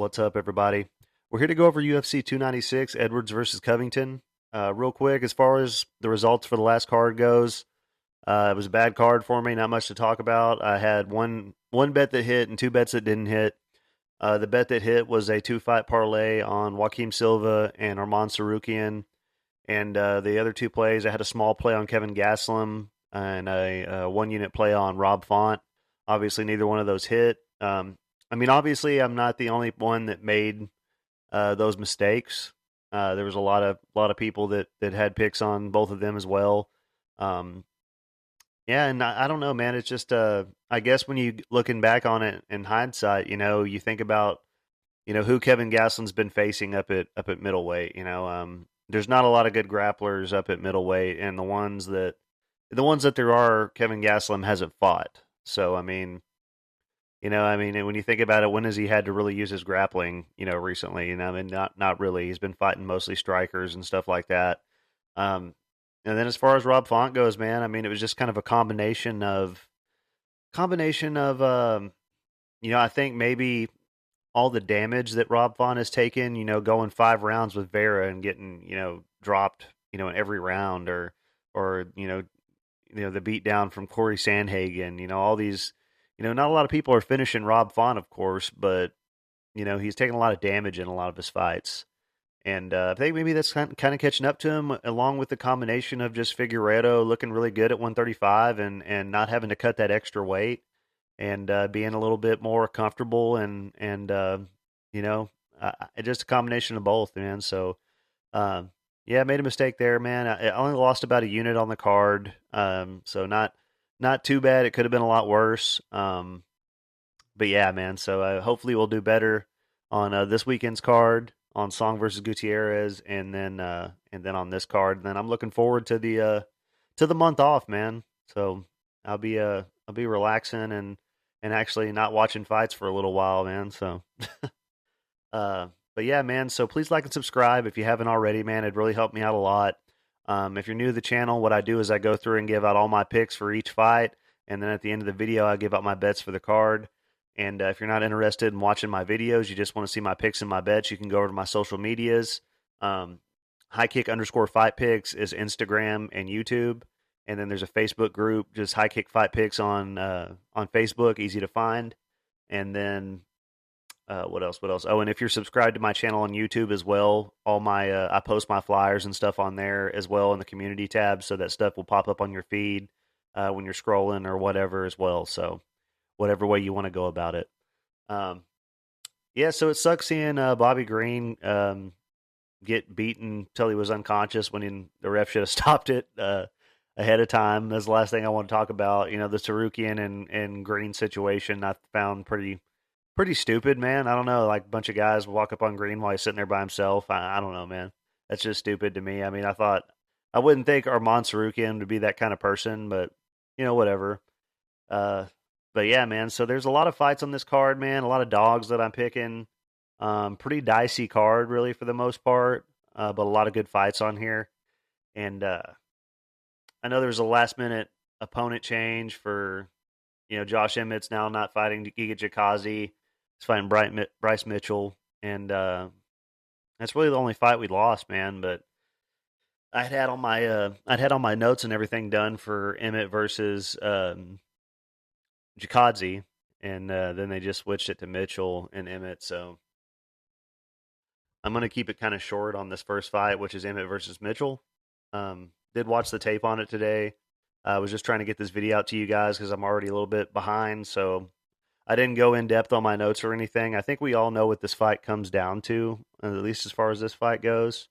What's up, everybody? We're here to go over UFC 296, Edwards versus Covington. Uh, real quick, as far as the results for the last card goes, uh, it was a bad card for me. Not much to talk about. I had one one bet that hit and two bets that didn't hit. Uh, the bet that hit was a two fight parlay on Joaquim Silva and Arman Tsarukyan. And uh, the other two plays, I had a small play on Kevin Gastelum and a, a one unit play on Rob Font. Obviously, neither one of those hit. Um, I mean, obviously, I'm not the only one that made uh, those mistakes. Uh, there was a lot of lot of people that that had picks on both of them as well. Um, yeah, and I, I, don't know, man. It's just, uh, I guess when you looking back on it in hindsight, you know, you think about, you know, who Kevin Gastelum's been facing up at up at middleweight. You know, um, there's not a lot of good grapplers up at middleweight, and the ones that the ones that there are, Kevin Gastelum hasn't fought. So I mean, you know, I mean, when you think about it, when has he had to really use his grappling? You know, recently. Know, I mean, not not really. He's been fighting mostly strikers and stuff like that. Um, and then as far as Rob Font goes, man, I mean, it was just kind of a combination of combination of, um, you know, I think maybe all the damage that Rob Font has taken. You know, going five rounds with Vera and getting you know dropped, you know, in every round, or or you know, you know the beat down from Cory Sandhagen. You know, all these you know, not a lot of people are finishing Rob Font, of course, but you know he's taking a lot of damage in a lot of his fights, and uh, I think maybe that's kind of catching up to him, along with the combination of just Figueiredo looking really good at 135 and and not having to cut that extra weight, and uh, being a little bit more comfortable and and uh, you know just a combination of both, man. So. Um, yeah, I made a mistake there, man. I only lost about a unit on the card, um, so not not too bad. It could have been a lot worse. Um, but yeah, man. So uh, hopefully we'll do better on uh, this weekend's card on Song versus Gutierrez, and then uh, and then on this card. And then I'm looking forward to the uh, to the month off, man. So I'll be uh I'll be relaxing and and actually not watching fights for a little while, man. So. uh, but yeah, man. So please like and subscribe if you haven't already, man. It'd really help me out a lot. Um, if you're new to the channel, what I do is I go through and give out all my picks for each fight, and then at the end of the video, I give out my bets for the card. And uh, if you're not interested in watching my videos, you just want to see my picks and my bets, you can go over to my social medias. Um, high kick underscore fight picks is Instagram and YouTube, and then there's a Facebook group, just high kick fight picks on uh, on Facebook, easy to find. And then uh, what else? What else? Oh, and if you're subscribed to my channel on YouTube as well, all my uh, I post my flyers and stuff on there as well in the community tab, so that stuff will pop up on your feed uh, when you're scrolling or whatever as well. So whatever way you want to go about it. Um, yeah, so it sucks seeing uh, Bobby Green um, get beaten till he was unconscious when he, the ref should have stopped it uh, ahead of time. That's the last thing I want to talk about. You know, the Tsarukyan and, and Green situation I found pretty pretty stupid, man. I don't know. Like a bunch of guys walk up on Green while he's sitting there by himself. I, I don't know, man. That's just stupid to me. I mean, I thought I wouldn't think Arman Tsarukyan would be that kind of person, but you know, whatever. Uh, but yeah, man. So there's a lot of fights on this card, man. A lot of dogs that I'm picking. Um, pretty dicey card, really, for the most part. Uh, but a lot of good fights on here. And uh, I know there's a last minute opponent change for, you know, Josh Emmett's now not fighting Giga Chikadze. He's fighting Bryce Mitchell, and uh, that's really the only fight we lost, man. But I had all my uh, I'd had all my notes and everything done for Emmett versus um, and uh, then they just switched it to Mitchell and Emmett. So I'm going to keep it kind of short on this first fight, which is Emmett versus Mitchell. Um, did watch the tape on it today. I was just trying to get this video out to you guys because I'm already a little bit behind. So I didn't go in depth on my notes or anything. I think we all know what this fight comes down to, at least as far as this fight goes.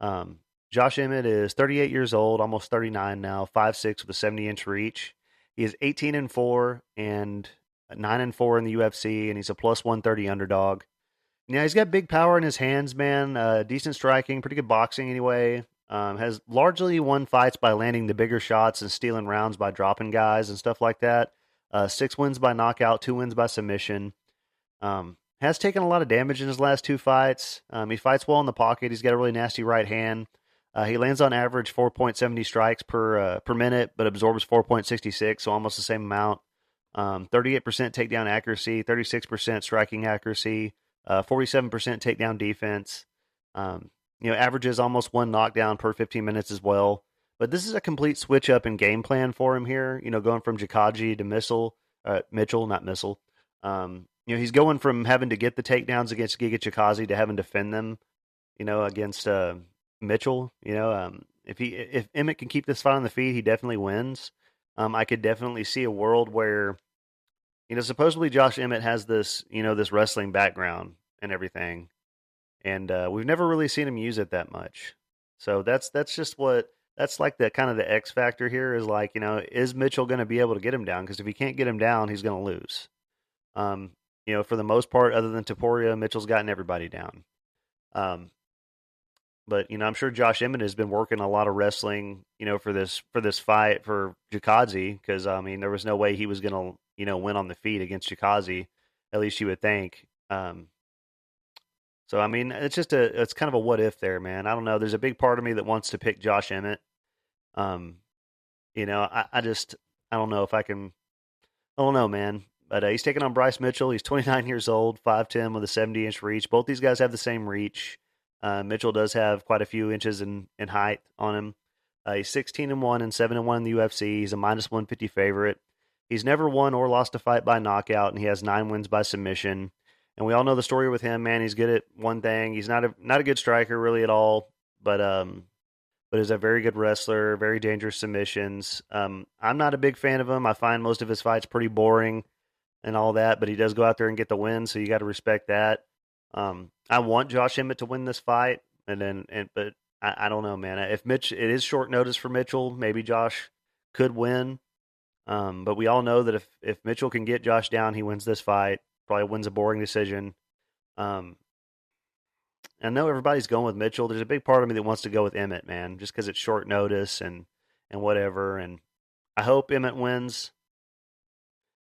Um, Josh Emmett is 38 years old, almost 39 now, 5'6 with a 70 inch reach. He is 18 and 4 and 9 and 4 in the UFC, and he's a plus 130 underdog. Yeah, he's got big power in his hands, man. Uh, decent striking, pretty good boxing anyway. Um, has largely won fights by landing the bigger shots and stealing rounds by dropping guys and stuff like that. Uh, six wins by knockout, two wins by submission. Um, has taken a lot of damage in his last two fights. Um, he fights well in the pocket. He's got a really nasty right hand. Uh, he lands on average 4.70 strikes per uh, per minute, but absorbs 4.66, so almost the same amount. Um, 38% takedown accuracy, 36% striking accuracy, uh, 47% takedown defense. Um, you know, averages almost one knockdown per 15 minutes as well. But this is a complete switch up in game plan for him here. You know, going from Chikadze to Missile, uh, Mitchell, not Missile. Um, you know, he's going from having to get the takedowns against Giga Chikadze to having to defend them. You know, against uh, Mitchell. You know, um, if he if Emmett can keep this fight on the feet, he definitely wins. Um, I could definitely see a world where, you know, supposedly Josh Emmett has this, you know, this wrestling background and everything, and uh, we've never really seen him use it that much. So that's that's just what that's like the kind of the X factor here is like, you know, is Mitchell going to be able to get him down? Because if he can't get him down, he's going to lose. Um, you know, for the most part, other than Topuria, Mitchell's gotten everybody down. Um, but you know, I'm sure Josh Emmett has been working a lot of wrestling, you know, for this for this fight for Chikadze because I mean, there was no way he was going to, you know, win on the feet against Chikadze. At least you would think. Um, so I mean, it's just a it's kind of a what if there, man. I don't know. There's a big part of me that wants to pick Josh Emmett. Um, you know, I, I just I don't know if I can. I don't know, man. But uh, he's taking on Bryce Mitchell. He's 29 years old, 5'10 with a 70 inch reach. Both these guys have the same reach. Uh, Mitchell does have quite a few inches in, in height on him. Uh, he's 16 and 1 and 7 and 1 in the UFC. He's a minus 150 favorite. He's never won or lost a fight by knockout, and he has nine wins by submission. And we all know the story with him, man. He's good at one thing. He's not a not a good striker really at all, but um, but is a very good wrestler. Very dangerous submissions. Um, I'm not a big fan of him. I find most of his fights pretty boring and all that, but he does go out there and get the win, so you got to respect that. Um, I want Josh Emmett to win this fight, and then and but I, I, don't know, man. If Mitch, it is short notice for Mitchell. Maybe Josh could win, um, but we all know that if if Mitchell can get Josh down, he wins this fight. Probably wins a boring decision. Um, I know everybody's going with Mitchell. There's a big part of me that wants to go with Emmett, man, just because it's short notice and and whatever. And I hope Emmett wins.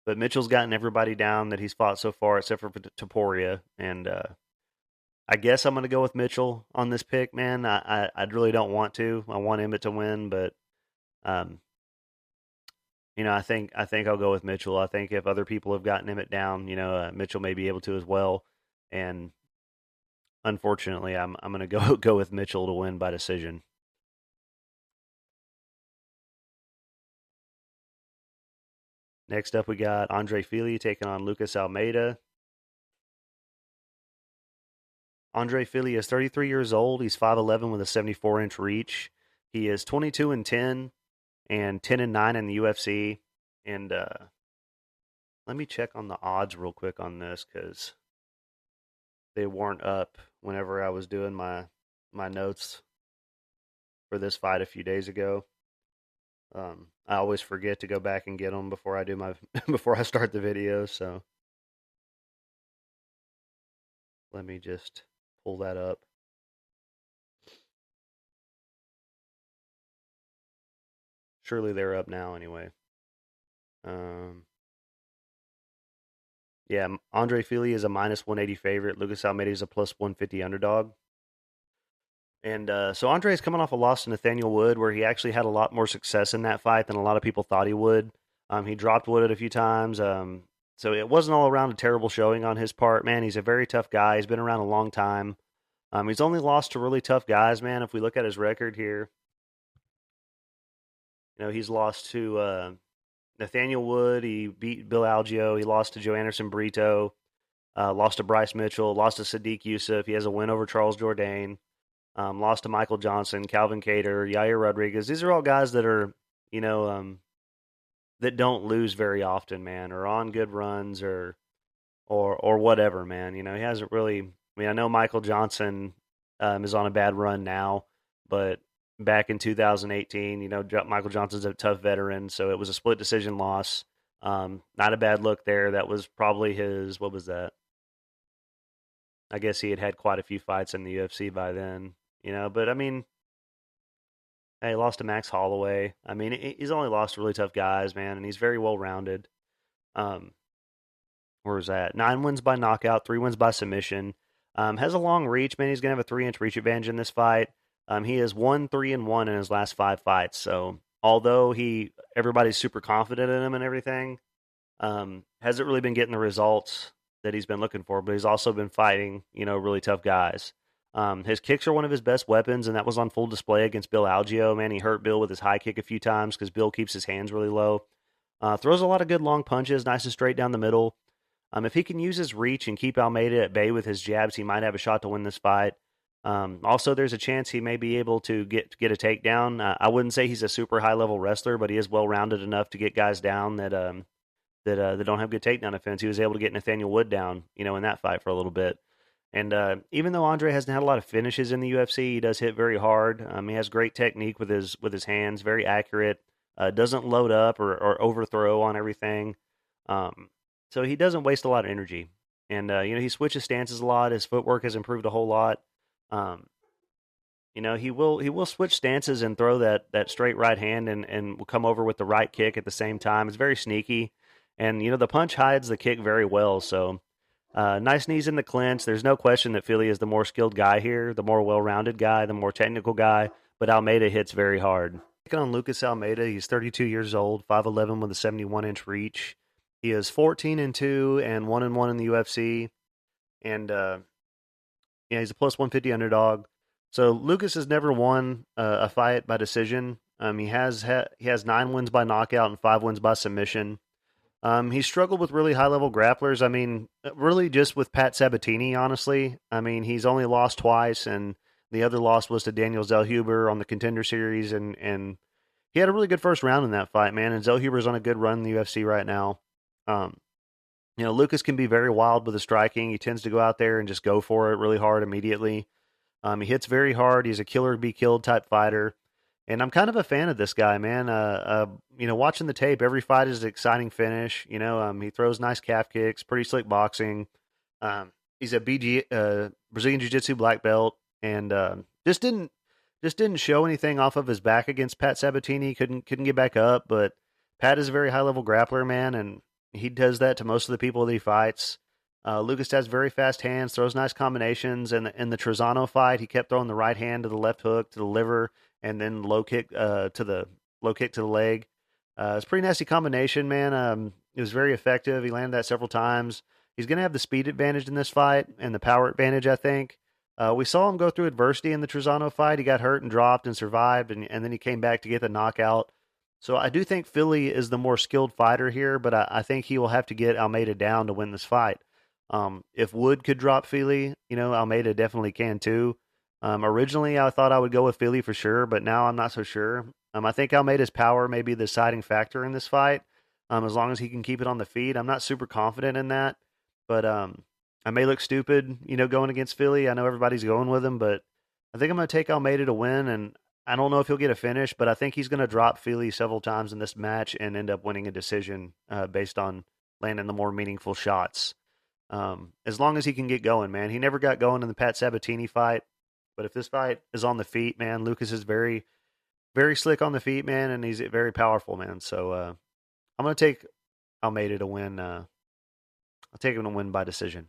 But Mitchell's gotten everybody down that he's fought so far, except for Topuria. And uh, I guess I'm going to go with Mitchell on this pick, man. I, I, I really don't want to. I want Emmett to win, but um, you know, I think I think I'll go with Mitchell. I think if other people have gotten Emmett down, you know, uh, Mitchell may be able to as well. And unfortunately, I'm I'm going to go go with Mitchell to win by decision. Next up, we got Andre Fili taking on Lucas Almeida. Andre Fili is 33 years old. He's 5'11 with a 74 inch reach. He is 22 and 10 and 10 and 9 in the UFC. And uh, let me check on the odds real quick on this because they weren't up whenever I was doing my my notes for this fight a few days ago. Um, I always forget to go back and get them before I do my before I start the video. So let me just pull that up. Surely they're up now anyway. Um, yeah, Andre Fili is a minus 180 favorite. Lucas Almeida is a plus 150 underdog. And uh, so Andre is coming off a loss to Nathaniel Wood, where he actually had a lot more success in that fight than a lot of people thought he would. Um, he dropped Wood a few times, um, so it wasn't all around a terrible showing on his part. Man, he's a very tough guy. He's been around a long time. Um, he's only lost to really tough guys, man. If we look at his record here, you know he's lost to uh, Nathaniel Wood. He beat Bill Algeo. He lost to Joanderson Brito. Uh, lost to Bryce Mitchell. Lost to Sodiq Yusuff. He has a win over Charles Jourdain. Um, lost to Michael Johnson, Calvin Kattar, Yair Rodriguez. These are all guys that are, you know, um, that don't lose very often, man, or on good runs, or or or whatever, man. You know, he hasn't really. I mean, I know Michael Johnson um, is on a bad run now, but back in 2018, you know, Michael Johnson's a tough veteran, so it was a split decision loss. Um, not a bad look there. That was probably his. What was that? I guess he had had quite a few fights in the UFC by then you know. But I mean, Hey, he lost to Max Holloway. I mean, he's only lost really tough guys, man, and he's very well rounded. Um, where was that? Nine wins by knockout, three wins by submission. Um, has a long reach, man. He's gonna have a three inch reach advantage in this fight. Um, he has one, three, and one in his last five fights. So although he everybody's super confident in him and everything, um, hasn't really been getting the results that he's been looking for. But he's also been fighting, you know, really tough guys. Um, his kicks are one of his best weapons, and that was on full display against Bill Algeo. Man, he hurt Bill with his high kick a few times because Bill keeps his hands really low. Uh, throws a lot of good long punches, nice and straight down the middle. Um, if he can use his reach and keep Almeida at bay with his jabs, he might have a shot to win this fight. Um, also, there's a chance he may be able to get get a takedown. Uh, I wouldn't say he's a super high level wrestler, but he is well rounded enough to get guys down that um, that uh, that don't have good takedown defense. He was able to get Nathaniel Wood down, you know, in that fight for a little bit. And uh, even though Andre hasn't had a lot of finishes in the UFC, he does hit very hard. Um, he has great technique with his with his hands, very accurate. Uh, doesn't load up or, or overthrow on everything. Um, so he doesn't waste a lot of energy. And uh, you know he switches stances a lot. His footwork has improved a whole lot. Um, you know he will he will switch stances and throw that that straight right hand and and will come over with the right kick at the same time. It's very sneaky, and you know the punch hides the kick very well. So uh, nice knees in the clinch. There's no question that Fili is the more skilled guy here, the more well rounded guy, the more technical guy, but Almeida hits very hard. Taking on Lucas Almeida, he's 32 years old, 5'11 with a 71 inch reach. He is 14 and 2 and 1 and 1 in the UFC. And uh, yeah, he's a plus 150 underdog. So Lucas has never won uh, a fight by decision. Um, he has ha- he has nine wins by knockout and five wins by submission. Um, he struggled with really high level grapplers. I mean, really just with Pat Sabatini, honestly. I mean, he's only lost twice, and the other loss was to Daniel Zellhuber on the Contender Series, and and he had a really good first round in that fight, man. And Zellhuber's on a good run in the UFC right now. Um, you know, Lucas can be very wild with the striking. He tends to go out there and just go for it really hard immediately. Um, he hits very hard. He's a killer be killed type fighter and I'm kind of a fan of this guy, man. Uh, uh, you know, watching the tape, every fight is an exciting finish. You know, um, he throws nice calf kicks, pretty slick boxing. Um, he's a BJJ uh, Brazilian Jiu Jitsu black belt, and uh, just didn't just didn't show anything off of his back against Pat Sabatini. Couldn't couldn't get back up, but Pat is a very high level grappler, man, and he does that to most of the people that he fights. Uh, Lucas has very fast hands, throws nice combinations. And in the Trizano fight, he kept throwing the right hand to the left hook to the liver, and then low kick uh, to the low kick to the leg. Uh, it's a pretty nasty combination, man. Um, it was very effective. He landed that several times. He's going to have the speed advantage in this fight and the power advantage, I think. Uh, we saw him go through adversity in the Trizano fight. He got hurt and dropped and survived, and, and then he came back to get the knockout. So I do think Fili is the more skilled fighter here, but I, I think he will have to get Almeida down to win this fight. Um, if Wood could drop Fili, you know, Almeida definitely can too. Um, originally, I thought I would go with Fili for sure, but now I'm not so sure. Um, I think Almeida's power may be the deciding factor in this fight. Um, as long as he can keep it on the feet, I'm not super confident in that. But um, I may look stupid, you know, going against Fili. I know everybody's going with him, but I think I'm going to take Almeida to win. And I don't know if he'll get a finish, but I think he's going to drop Fili several times in this match and end up winning a decision uh, based on landing the more meaningful shots. Um, as long as he can get going, man. He never got going in the Pat Sabatini fight. But if this fight is on the feet, man, Lucas is very, very slick on the feet, man, and he's very powerful, man. So uh, I'm gonna take Almeida to win. Uh, I'll take him to win by decision.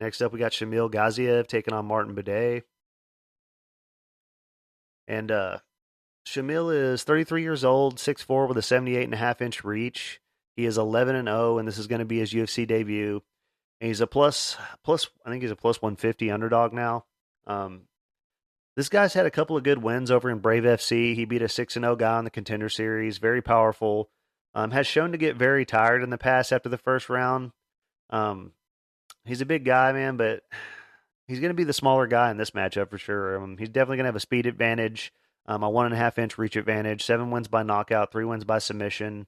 Next up, we got Shamil Gaziev taking on Martin Buday. And uh, Shamil is 33 years old, 6'4 with a 78.5 inch reach. He is 11 and 0, and this is going to be his UFC debut. And he's a plus plus. I think he's a plus one fifty underdog now. Um, this guy's had a couple of good wins over in Brave FC. He beat a six and zero oh guy in the Contender Series. Very powerful. Um, has shown to get very tired in the past after the first round. Um, he's a big guy, man, but he's going to be the smaller guy in this matchup for sure. Um, he's definitely going to have a speed advantage, um, a one and a half inch reach advantage, seven wins by knockout, three wins by submission.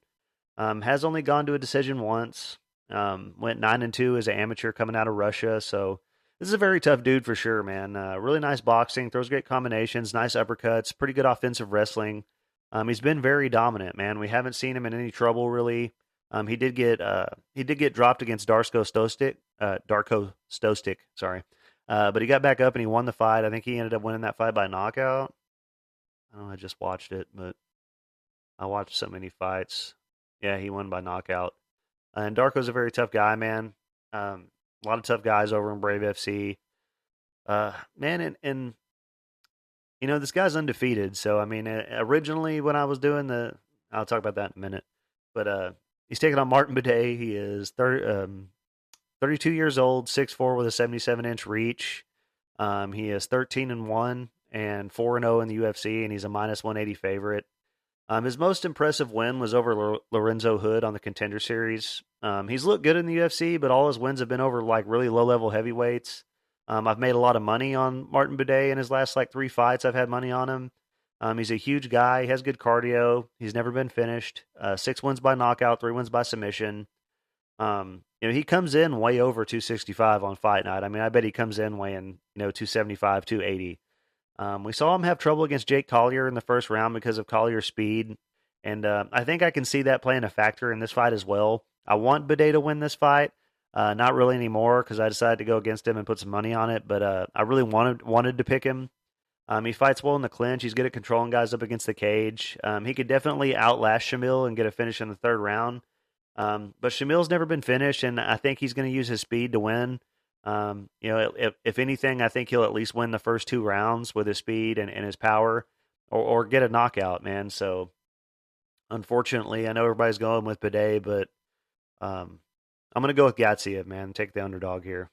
Um, has only gone to a decision once. Um, went nine and two as an amateur coming out of Russia. So this is a very tough dude for sure, man. Uh, really nice boxing, throws great combinations, nice uppercuts, pretty good offensive wrestling. Um, he's been very dominant, man. We haven't seen him in any trouble really. Um, he did get uh, he did get dropped against Darko Stosic, uh, Darko Stosic, sorry, Uh, but he got back up and he won the fight. I think he ended up winning that fight by knockout. I don't know. I just watched it, but I watched so many fights. Yeah, he won by knockout. And Darko's a very tough guy, man. Um, a lot of tough guys over in Brave FC. Uh, man, and, and you know this guy's undefeated. So I mean, originally when I was doing the, I'll talk about that in a minute. But uh, he's taking on Martin Buday. He is third. um, 32 years old, 6'4", with a 77 inch reach. Um, he is 13 and one and four and 0 in the UFC, and he's a minus 180 favorite. Um, his most impressive win was over Lorenzo Hood on the Contender Series. Um, he's looked good in the UFC, but all his wins have been over like really low level heavyweights. Um, I've made a lot of money on Martin Buday in his last like three fights. I've had money on him. Um, he's a huge guy. He has good cardio. He's never been finished. Uh, six wins by knockout, three wins by submission. Um, you know, he comes in way over 265 on fight night. I mean, I bet he comes in weighing, you know, 275, 280. Um, we saw him have trouble against Jake Collier in the first round because of Collier's speed. And uh, I think I can see that playing a factor in this fight as well. I want Buday to win this fight. Uh, not really anymore because I decided to go against him and put some money on it. But uh, I really wanted wanted to pick him. Um, he fights well in the clinch. He's good at controlling guys up against the cage. Um, he could definitely outlast Shamil and get a finish in the third round. Um, but Shamil's never been finished, and I think he's going to use his speed to win. Um, you know, if, if anything, I think he'll at least win the first two rounds with his speed and, and his power, or, or get a knockout, man. So, unfortunately, I know everybody's going with Buday, but um, I'm going to go with Gaziev, man. Take the underdog here.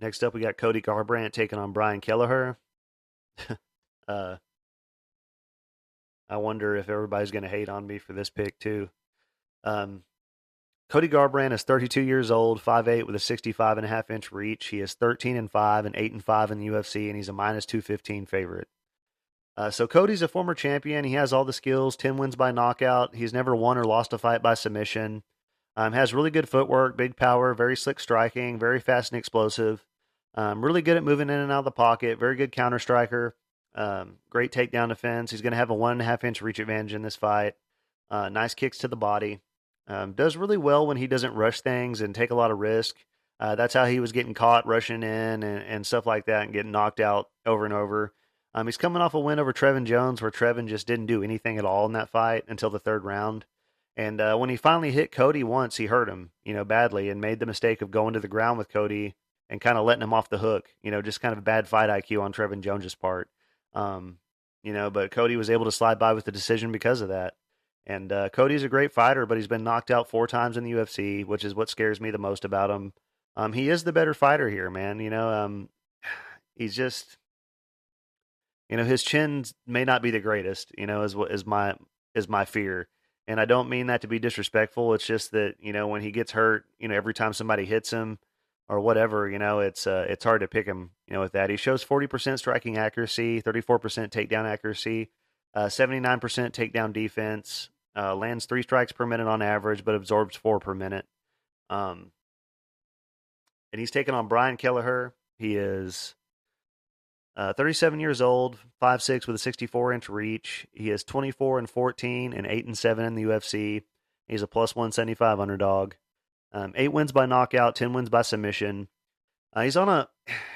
Next up, we got Cody Garbrandt taking on Brian Kelleher. uh, I wonder if everybody's going to hate on me for this pick too. Um, Cody Garbrandt is 32 years old, 5'8 with a 65 and a half inch reach. He is 13 and 5 and 8 and 5 in the UFC, and he's a minus 215 favorite. Uh, so Cody's a former champion. He has all the skills, 10 wins by knockout. He's never won or lost a fight by submission. Um, has really good footwork, big power, very slick striking, very fast and explosive. Um, really good at moving in and out of the pocket. Very good counter striker. Um, great takedown defense. He's going to have a one and a half inch reach advantage in this fight. Uh, nice kicks to the body. Um, does really well when he doesn't rush things and take a lot of risk. Uh, that's how he was getting caught rushing in and, and, stuff like that and getting knocked out over and over. Um, he's coming off a win over Trevin Jones where Trevin just didn't do anything at all in that fight until the third round. And uh, when he finally hit Cody once, he hurt him, you know, badly and made the mistake of going to the ground with Cody and kind of letting him off the hook. You know, just kind of a bad fight IQ on Trevin Jones's part. Um, you know, but Cody was able to slide by with the decision because of that. And uh, Cody's a great fighter, but he's been knocked out four times in the UFC, which is what scares me the most about him. Um, he is the better fighter here, man. You know, um, he's just, you know, his chin may not be the greatest. You know, is what is my is my fear. And I don't mean that to be disrespectful. It's just that you know when he gets hurt, you know, every time somebody hits him, or whatever, you know, it's uh, it's hard to pick him, you know, with that. He shows 40% striking accuracy, 34% takedown accuracy, uh, 79% takedown defense, uh, lands three strikes per minute on average, but absorbs four per minute. Um, and he's taking on Brian Kelleher. He is uh, 37 years old, 5'6 with a 64 inch reach. He is 24 and 14 and 8 and 7 in the UFC. He's a plus 175 underdog. Um, eight wins by knockout, ten wins by submission. Uh, he's on a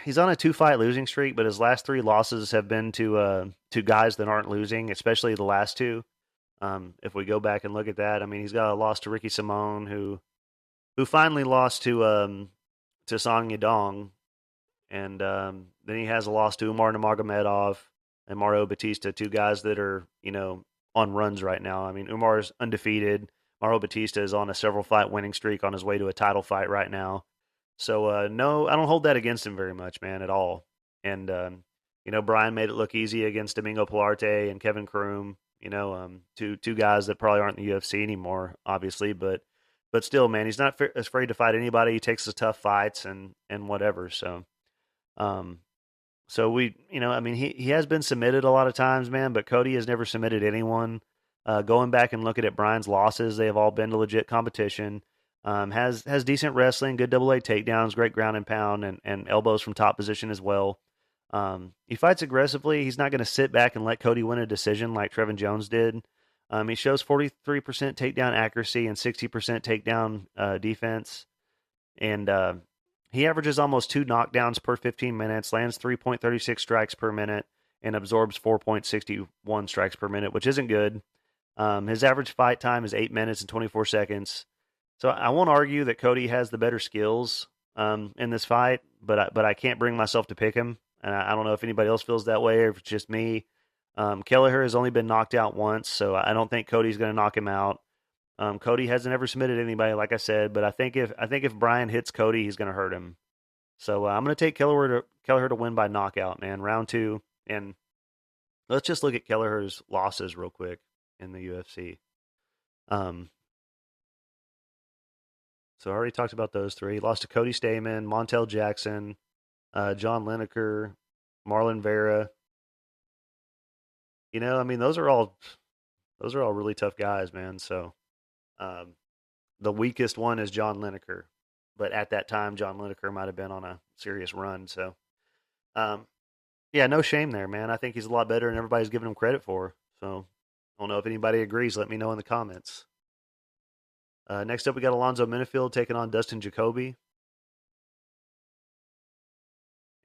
he's on a two fight losing streak, but his last three losses have been to uh, to guys that aren't losing, especially the last two. Um, if we go back and look at that, I mean, he's got a loss to Ricky Simon, who who finally lost to um, to Song Yadong, and um, then he has a loss to Umar Nurmagomedov and Mario Bautista, two guys that are you know on runs right now. I mean, Umar's undefeated. Mauro Bautista is on a several fight winning streak on his way to a title fight right now. So uh, no, I don't hold that against him very much, man, at all. And um, you know, Brian made it look easy against Domingo Pilarte and Kevin Croom. You know, um, two two guys that probably aren't in the UFC anymore, obviously, but but still, man, he's not afraid to fight anybody. He takes the tough fights and and whatever. So, um, so we, you know, I mean, he he has been submitted a lot of times, man, but Cody has never submitted anyone. Uh, going back and looking at Brian's losses, they have all been to legit competition. Um, has has decent wrestling, good double A takedowns, great ground and pound, and, and elbows from top position as well. Um, he fights aggressively. He's not going to sit back and let Cody win a decision like Trevin Jones did. Um, he shows 43% takedown accuracy and 60% takedown uh, defense. And uh, he averages almost two knockdowns per 15 minutes, lands 3.36 strikes per minute, and absorbs 4.61 strikes per minute, which isn't good. Um, his average fight time is 8 minutes and 24 seconds. So I won't argue that Cody has the better skills um, in this fight, but I, but I can't bring myself to pick him. And I, I, don't know if anybody else feels that way or if it's just me. Um, Kelleher has only been knocked out once, so I don't think Cody's going to knock him out. Um, Cody hasn't ever submitted anybody, like I said, but I think if I think if Brian hits Cody, he's going to hurt him. So uh, I'm going to take Kelleher to Kelleher to win by knockout, man. Round two, and let's just look at Kelleher's losses real quick in the UFC. Um, so I already talked about those three. Lost to Cody Stamann, Montel Jackson, uh, John Lineker, Marlon Vera. You know, I mean, those are all those are all really tough guys, man. So um, the weakest one is John Lineker, but at that time, John Lineker might have been on a serious run. So, um, yeah, no shame there, man. I think he's a lot better, and everybody's giving him credit for. So, don't know if anybody agrees. Let me know in the comments. Uh, next up, we got Alonzo Menifield taking on Dustin Jacoby.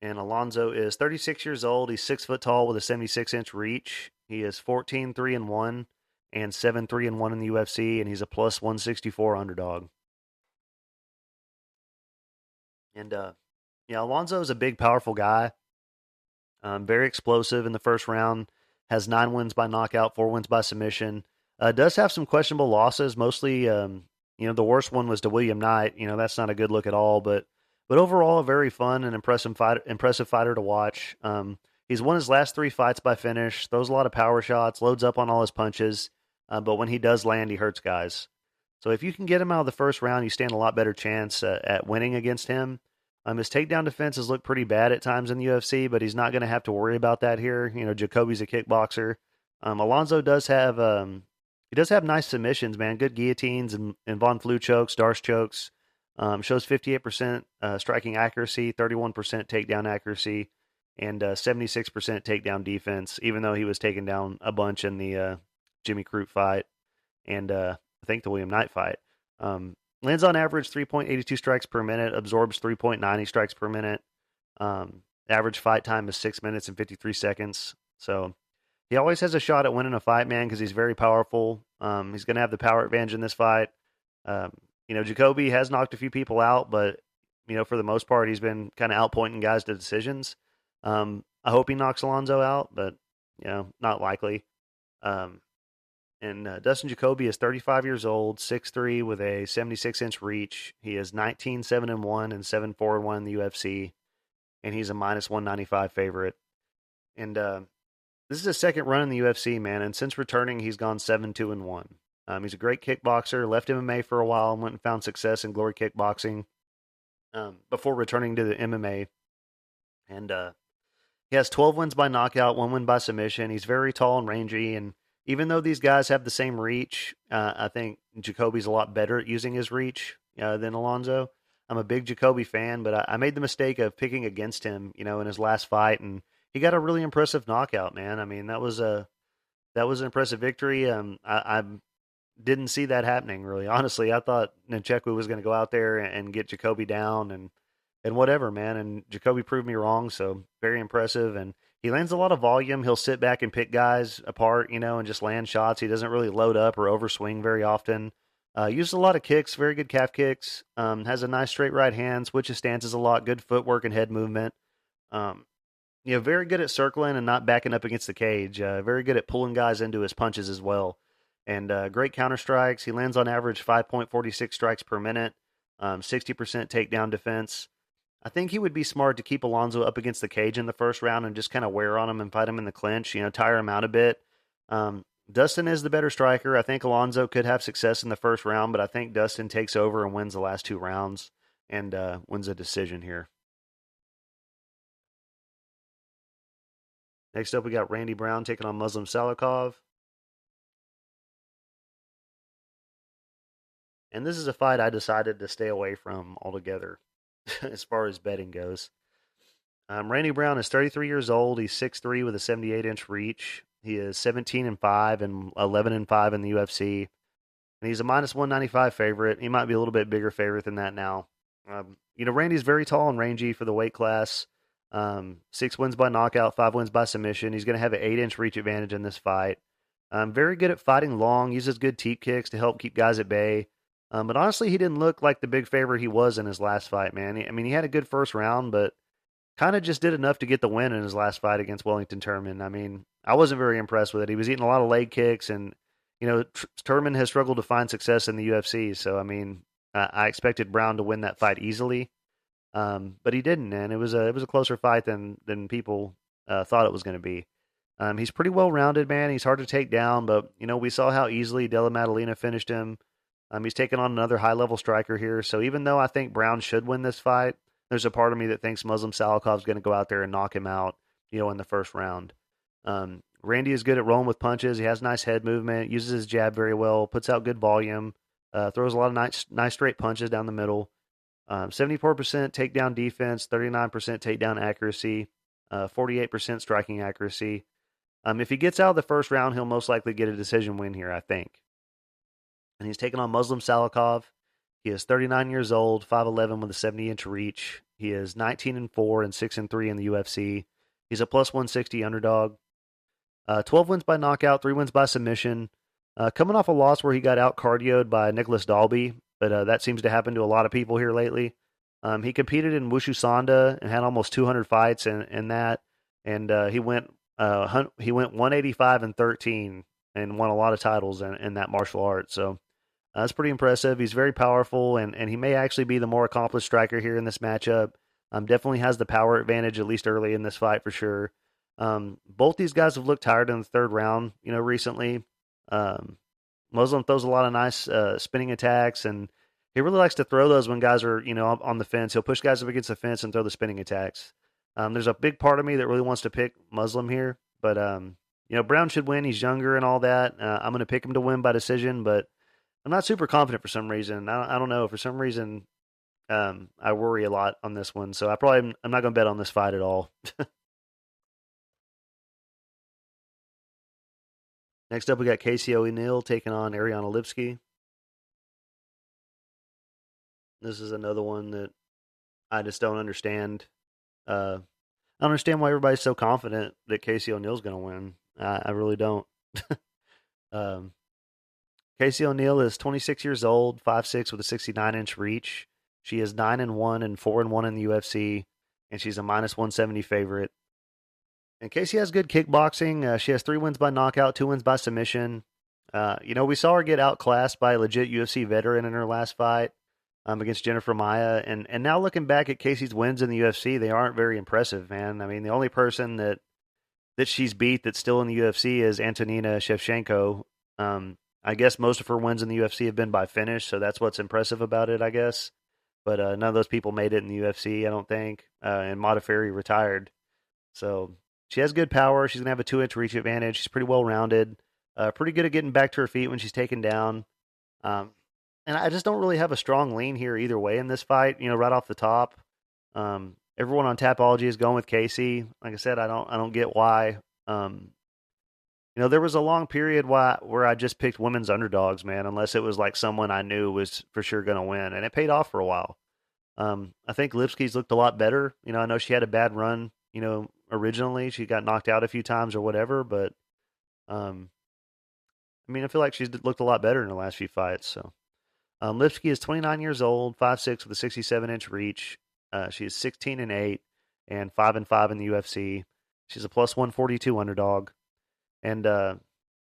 And Alonzo is 36 years old. He's six foot tall with a 76 inch reach. He is 14 3 and 1 and 7 3 and 1 in the UFC, and he's a plus 164 underdog. And, uh, yeah, Alonzo is a big, powerful guy. Um, very explosive in the first round. Has nine wins by knockout, four wins by submission. Uh, does have some questionable losses. Mostly, um, you know, the worst one was to William Knight. You know, that's not a good look at all. But, but overall, a very fun and impressive fighter, impressive fighter to watch. Um, he's won his last three fights by finish. Throws a lot of power shots. Loads up on all his punches. Uh, but when he does land, he hurts guys. So if you can get him out of the first round, you stand a lot better chance uh, at winning against him. Um, his takedown defenses look pretty bad at times in the UFC, but he's not going to have to worry about that here. You know, Jacoby's a kickboxer. Um, Alonzo does have um, he does have nice submissions, man. Good guillotines and, and Von Flue chokes, Darce chokes. Um, shows 58% uh, striking accuracy, 31% takedown accuracy, and uh, 76% takedown defense. Even though he was taken down a bunch in the uh, Jimmy Crute fight and uh, I think the William Knight fight. Um, lands on average 3.82 strikes per minute, absorbs 3.90 strikes per minute. Um, average fight time is six minutes and 53 seconds. So he always has a shot at winning a fight, man, because he's very powerful. Um, he's going to have the power advantage in this fight. Um, you know, Jacoby has knocked a few people out, but you know, for the most part, he's been kind of outpointing guys to decisions. Um, I hope he knocks Alonzo out, but you know, not likely. Um, and uh, Dustin Jacoby is 35 years old, 6'3 with a 76 inch reach. He is 19 7 and 1 and 7 4 and 1 in the UFC. And he's a minus 195 favorite. And uh, this is his second run in the UFC, man. And since returning, he's gone 7 2 and 1. Um, he's a great kickboxer, left MMA for a while and went and found success in glory kickboxing um, before returning to the MMA. And uh, he has 12 wins by knockout, one win by submission. He's very tall and rangy and even though these guys have the same reach, uh, I think Jacoby's a lot better at using his reach uh, than Alonzo. I'm a big Jacoby fan, but I, I, made the mistake of picking against him, you know, in his last fight, and he got a really impressive knockout. Man, I mean, that was a that was an impressive victory. Um, I, I didn't see that happening really. Honestly, I thought Nzechukwu was going to go out there and, and get Jacoby down and and whatever, man. And Jacoby proved me wrong, so very impressive. And he lands a lot of volume. He'll sit back and pick guys apart, you know, and just land shots. He doesn't really load up or overswing very often. Uh, uses a lot of kicks, very good calf kicks. Um, has a nice straight right hand, switches stances a lot, good footwork and head movement. Um, you know, very good at circling and not backing up against the cage. Uh, very good at pulling guys into his punches as well. And uh, great counter strikes. He lands on average 5.46 strikes per minute, um, 60% takedown defense. I think he would be smart to keep Alonzo up against the cage in the first round and just kind of wear on him and fight him in the clinch, you know, tire him out a bit. Um, Dustin is the better striker. I think Alonzo could have success in the first round, but I think Dustin takes over and wins the last two rounds and uh, wins a decision here. Next up, we got Randy Brown taking on Muslim Salikhov. And this is a fight I decided to stay away from altogether. as far as betting goes. Um, Randy Brown is 33 years old. He's 6'3 with a 78 inch reach. He is 17 and five and 11 and five in the UFC, and he's a minus 195 favorite. He might be a little bit bigger favorite than that now. Um, you know, Randy's very tall and rangy for the weight class. Um, six wins by knockout, five wins by submission. He's going to have an eight inch reach advantage in this fight. Um, very good at fighting long, uses good teep kicks to help keep guys at bay. Um, but honestly, he didn't look like the big favorite he was in his last fight, man. I mean, he had a good first round, but kind of just did enough to get the win in his last fight against Wellington Turman. I mean, I wasn't very impressed with it. He was eating a lot of leg kicks, and, you know, Turman has struggled to find success in the UFC. So, I mean, I, expected Brown to win that fight easily. Um, but he didn't, and it was a it was a closer fight than than people uh, thought it was going to be. Um, he's pretty well rounded, man. He's hard to take down, but you know we saw how easily Della Maddalena finished him. Um, he's taking on another high level striker here. So even though I think Brown should win this fight, there's a part of me that thinks Muslim Salikhov going to go out there and knock him out, you know, in the first round. Um, Randy is good at rolling with punches. He has nice head movement, uses his jab very well, puts out good volume, uh, throws a lot of nice, nice straight punches down the middle. Um, 74% takedown defense, 39% takedown accuracy, uh, 48% striking accuracy. Um, if he gets out of the first round, he'll most likely get a decision win here, I think. And he's taking on Muslim Salikhov. He is 39 years old, 5'11 with a 70 inch reach. He is 19 and 4 and 6 and 3 in the UFC. He's a plus 160 underdog. Uh, 12 wins by knockout, 3 wins by submission. Uh, coming off a loss where he got out cardioed by Nicolas Dalby, but uh, that seems to happen to a lot of people here lately. Um, he competed in Wushu Sanda and had almost 200 fights in, in that, and uh, he went uh, he went 185 and 13 and won a lot of titles in, in that martial art. So uh, that's pretty impressive. He's very powerful, and, and he may actually be the more accomplished striker here in this matchup. Um, definitely has the power advantage at least early in this fight for sure. Um, both these guys have looked tired in the third round, you know, recently. Um, Muslim throws a lot of nice uh, spinning attacks, and he really likes to throw those when guys are, you know, on the fence. He'll push guys up against the fence and throw the spinning attacks. Um, there's a big part of me that really wants to pick Muslim here, but um, you know, Brown should win. He's younger and all that. Uh, I'm going to pick him to win by decision, but I'm not super confident for some reason. I don't, I don't know. For some reason, um, I worry a lot on this one, so I probably I'm not going to bet on this fight at all. Next up, we got Casey O'Neill taking on Ariane Lipski. This is another one that I just don't understand. Uh, I don't understand why everybody's so confident that Casey O'Neill's going to win. I, I, really don't. um, Casey O'Neill is 26 years old, 5'6 with a 69 inch reach. She is 9 and 1 and 4 and 1 in the UFC, and she's a minus 170 favorite. And Casey has good kickboxing. Uh, she has three wins by knockout, two wins by submission. Uh, you know, we saw her get outclassed by a legit UFC veteran in her last fight um, against Jennifer Maia. And, and now looking back at Casey's wins in the UFC, they aren't very impressive, man. I mean, the only person that that she's beat that's still in the UFC is Antonina Shevchenko. Um, I guess most of her wins in the UFC have been by finish, so that's what's impressive about it, I guess. But uh, none of those people made it in the UFC, I don't think. Uh, and Modafferi retired. So she has good power. She's gonna have a two inch reach advantage. She's pretty well rounded. Uh, pretty good at getting back to her feet when she's taken down. Um, and I just don't really have a strong lean here either way in this fight. You know, right off the top, um, everyone on Tapology is going with Casey. Like I said, I don't I don't get why. Um, you know, there was a long period why, where I just picked women's underdogs, man, unless it was like someone I knew was for sure going to win, and it paid off for a while. Um, I think Lipski's looked a lot better. You know, I know she had a bad run, you know, originally. She got knocked out a few times or whatever, but um, I mean, I feel like she's looked a lot better in the last few fights. So, um, Lipski is 29 years old, 5'6 with a 67 inch reach. Uh, she is 16 and 8 and 5 and 5 in the UFC. She's a plus 142 underdog. And uh,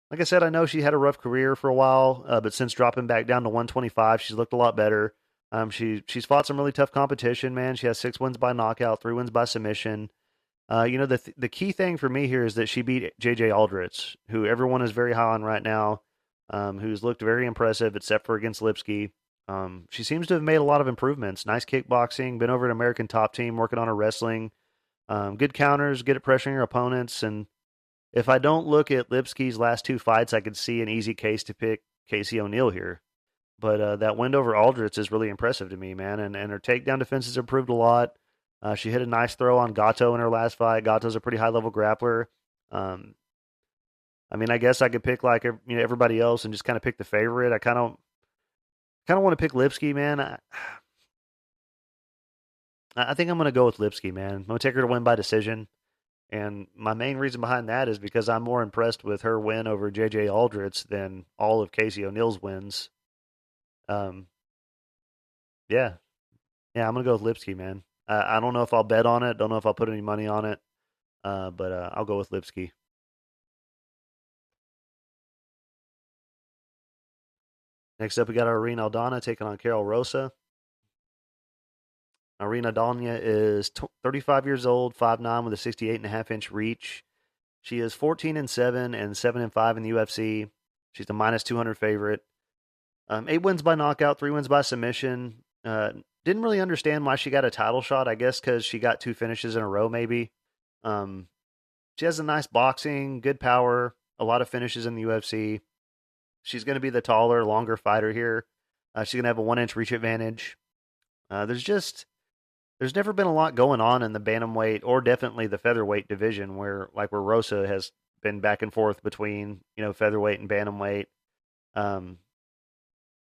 like I said, I know she had a rough career for a while, uh, but since dropping back down to 125, she's looked a lot better. Um, she she's fought some really tough competition, man. She has six wins by knockout, three wins by submission. Uh, you know, the th- the key thing for me here is that she beat JJ Aldrich, who everyone is very high on right now, um, who's looked very impressive, except for against Lipski. Um, she seems to have made a lot of improvements. Nice kickboxing, been over at American Top Team, working on her wrestling. Um, good counters, good at pressuring her opponents. And if I don't look at Lipski's last two fights, I could see an easy case to pick Casey O'Neill here. But uh, that win over Aldrich is really impressive to me, man. And, and her takedown defense has improved a lot. Uh, she hit a nice throw on Gatto in her last fight. Gatto's a pretty high level grappler. Um, I mean, I guess I could pick like you know everybody else and just kind of pick the favorite. I kind of kind of want to pick Lipski, man. I, I think I'm going to go with Lipski, man. I'm going to take her to win by decision. And my main reason behind that is because I'm more impressed with her win over JJ Aldrich than all of Casey O'Neill's wins. Um, yeah, yeah, I'm gonna go with Lipski, man. I don't know if I'll bet on it. Don't know if I'll put any money on it. Uh, but uh, I'll go with Lipski. Next up, we got Irene Aldana taking on Karol Rosa. Irene Aldana is t- 35 years old, 5'9 with a 68 and a half inch reach. She is 14 and 7 and 7 and 5 in the UFC. She's the minus 200 favorite. Um, eight wins by knockout, three wins by submission. Uh, didn't really understand why she got a title shot. I guess because she got two finishes in a row, maybe. Um, she has a nice boxing, good power, a lot of finishes in the UFC. She's going to be the taller, longer fighter here. Uh, she's going to have a one inch reach advantage. Uh, there's just there's never been a lot going on in the bantamweight or definitely the featherweight division where like where Rosa has been back and forth between you know featherweight and bantamweight. Um,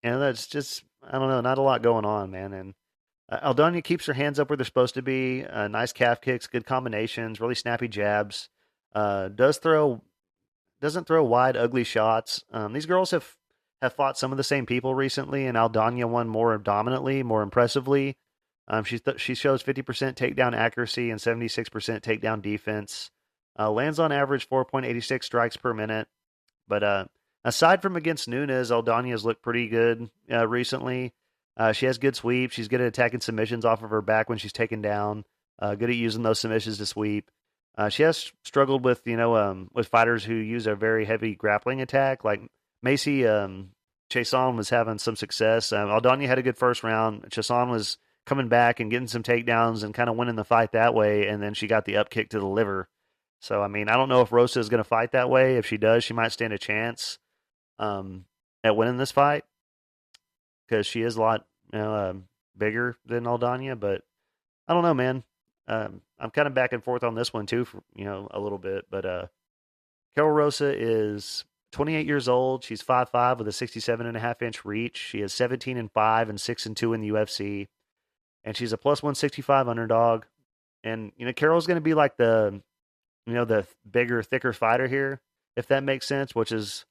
and that's just I don't know, not a lot going on, man. And uh, Aldana keeps her hands up where they're supposed to be. Uh, nice calf kicks, good combinations, really snappy jabs. Uh, does throw doesn't throw wide, ugly shots. Um, these girls have have fought some of the same people recently, and Aldana won more dominantly, more impressively. Um, she th- she shows 50% takedown accuracy and 76% takedown defense. Uh, lands on average 4.86 strikes per minute. But uh, aside from against Nunes, Aldana's looked pretty good uh, recently. Uh, she has good sweep. She's good at attacking submissions off of her back when she's taken down. Uh, good at using those submissions to sweep. Uh, she has struggled with you know um, with fighters who use a very heavy grappling attack. Like Macy um, Chiasson was having some success. Um, Aldana had a good first round. Chiasson was coming back and getting some takedowns and kind of winning the fight that way. And then she got the up kick to the liver. So I mean, I don't know if Rosa is going to fight that way. If she does, she might stand a chance um, at winning this fight because she is a lot you know, uh, bigger than Aldana. But I don't know, man. Um, I'm kind of back and forth on this one too, for, you know, a little bit. But uh, Karol Rosa is 28 years old. She's 5'5 with a 67 and a half inch reach. She is 17 and 5 and 6 and 2 in the UFC and she's a plus 165 underdog. And, you know, Karol's going to be like the, you know, the bigger, thicker fighter here, if that makes sense, which is,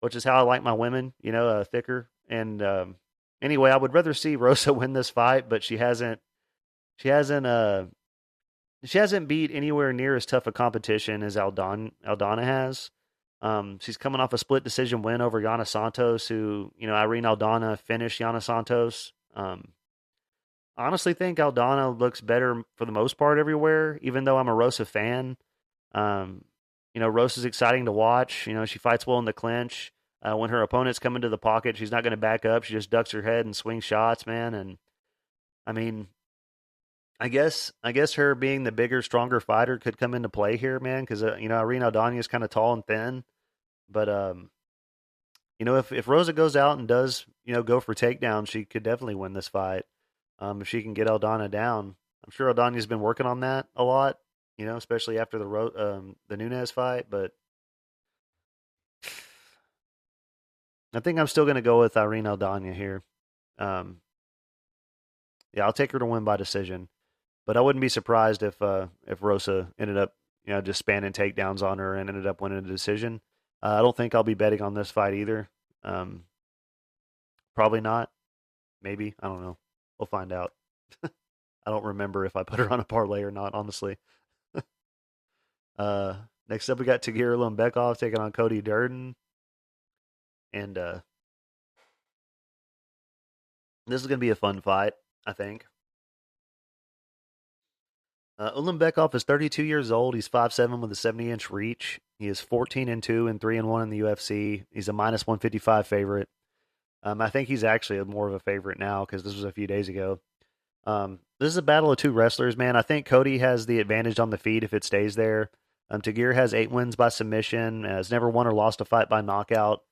which is how I like my women, you know, uh, thicker. And, um, anyway, I would rather see Rosa win this fight, but she hasn't, she hasn't, uh, she hasn't beat anywhere near as tough a competition as Aldana, Aldana has. Um, she's coming off a split decision win over Yana Santos, who, you know, Irene Aldana finished Yana Santos. Um, honestly think Aldana looks better for the most part everywhere, even though I'm a Rosa fan. Um, you know, Rosa's exciting to watch. You know, she fights well in the clinch. Uh, when her opponents come into the pocket, she's not going to back up. She just ducks her head and swings shots, man. And I mean, I guess I guess her being the bigger, stronger fighter could come into play here, man. Because uh, you know, Irene Aldana is kind of tall and thin, but um, you know, if if Rosa goes out and does you know go for takedown, she could definitely win this fight um, if she can get Aldana down. I'm sure Aldana's been working on that a lot, you know, especially after the um, the Nunes fight. But I think I'm still going to go with Irene Aldana here. Um, yeah, I'll take her to win by decision, but I wouldn't be surprised if uh, if Rosa ended up, you know, just spanning takedowns on her and ended up winning a decision. Uh, I don't think I'll be betting on this fight either. Um, probably not. Maybe I don't know. We'll find out. I don't remember if I put her on a parlay or not, honestly. uh, next up, we got Tagir Ulanbekov taking on Cody Durden. And uh, this is going to be a fun fight, I think. Uh, Ulanbekov is 32 years old. He's 5'7 with a 70 inch reach. He is 14 and 2 and 3 and 1 in the UFC. He's a minus 155 favorite. Um, I think he's actually more of a favorite now because this was a few days ago. Um, this is a battle of two wrestlers, man. I think Cody has the advantage on the feet if it stays there. Um, Tagir has eight wins by submission, has never won or lost a fight by knockout.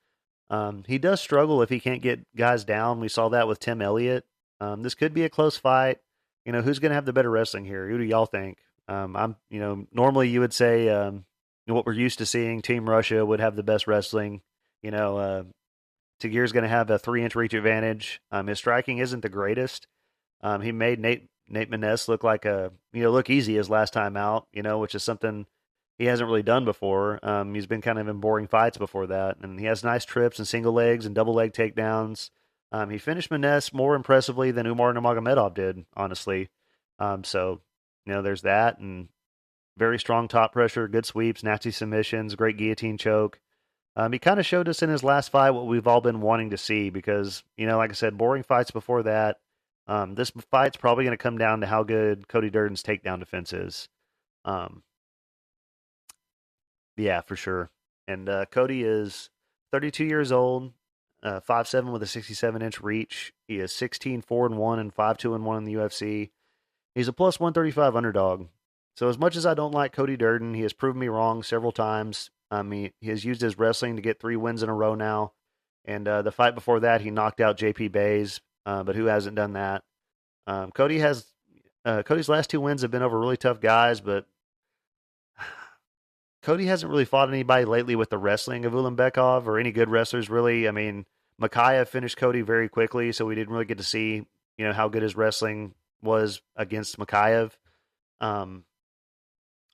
Um, he does struggle if he can't get guys down. We saw that with Tim Elliott. Um, this could be a close fight. You know, who's going to have the better wrestling here? Who do y'all think? Um, I'm, you know, normally you would say, um, what we're used to seeing. Team Russia would have the best wrestling. You know, uh, Tagir's going to have a three inch reach advantage. Um, his striking isn't the greatest. Um, he made Nate Nate Maness look like a you know look easy his last time out. You know, which is something he hasn't really done before. Um, he's been kind of in boring fights before that, and he has nice trips and single legs and double leg takedowns. Um, he finished Maness more impressively than Umar Nurmagomedov did, honestly. Um, so, you know, there's that, and very strong top pressure, good sweeps, nasty submissions, great guillotine choke. Um, he kind of showed us in his last fight what we've all been wanting to see because, you know, like I said, boring fights before that. Um, this fight's probably going to come down to how good Cody Durden's takedown defense is. Um, yeah, for sure. And uh, Cody is 32 years old, uh, 5'7 with a 67 inch reach. He is 16 4 and 1 and 5 2 and 1 in the UFC. He's a plus 135 underdog. So, as much as I don't like Cody Durden, he has proven me wrong several times. Um, he, he has used his wrestling to get three wins in a row now. And uh, the fight before that, he knocked out JP Buys, uh, but who hasn't done that? Um, Cody has uh, Cody's last two wins have been over really tough guys, but Cody hasn't really fought anybody lately with the wrestling of Ulanbekov or any good wrestlers really. I mean, Mokaev finished Cody very quickly, so we didn't really get to see you know how good his wrestling was against Mokaev. Um,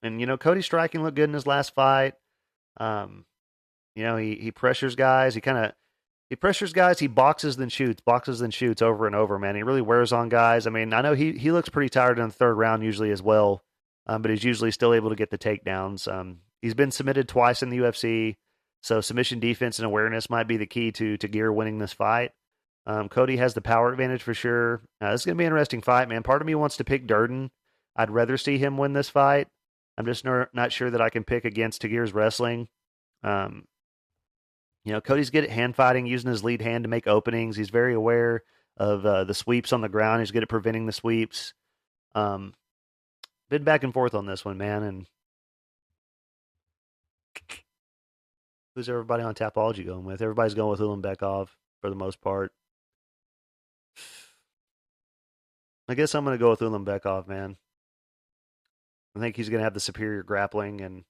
and you know Cody striking looked good in his last fight. Um, you know he he pressures guys. He kind of he pressures guys. He boxes then shoots, boxes then shoots over and over. Man, he really wears on guys. I mean, I know he he looks pretty tired in the third round usually as well, um, but he's usually still able to get the takedowns. Um, he's been submitted twice in the UFC. So submission defense and awareness might be the key to Tagir winning this fight. Um, Cody has the power advantage for sure. Uh, this is to be an interesting fight, man. Part of me wants to pick Durden. I'd rather see him win this fight. I'm just not sure that I can pick against Tagir's wrestling. Um, you know, Cody's good at hand fighting, using his lead hand to make openings. He's very aware of uh, the sweeps on the ground. He's good at preventing the sweeps. Um, been back and forth on this one, man, and who's everybody on Tapology going with? Everybody's going with Ulanbekov for the most part. I guess I'm going to go with Ulanbekov, man. I think he's going to have the superior grappling, and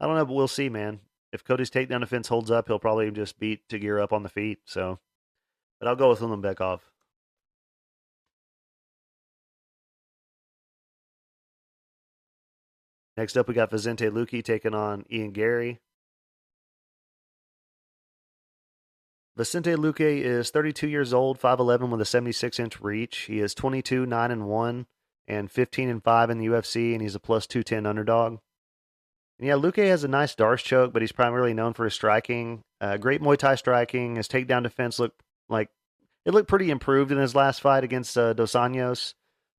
I don't know, but we'll see, man. If Cody's takedown defense holds up, he'll probably just beat Tagir up on the feet. So, but I'll go with Ulanbekov. Next up, we got Vicente Luque taking on Ian Garry. Vicente Luque is 32 years old, 5'11 with a 76 inch reach. He is 22, 9 and 1, and 15 and 5 in the UFC, and he's a plus 210 underdog. And yeah, Luque has a nice D'Arce choke, but he's primarily known for his striking. Uh, great Muay Thai striking. His takedown defense looked like it looked pretty improved in his last fight against uh, Dos Anjos.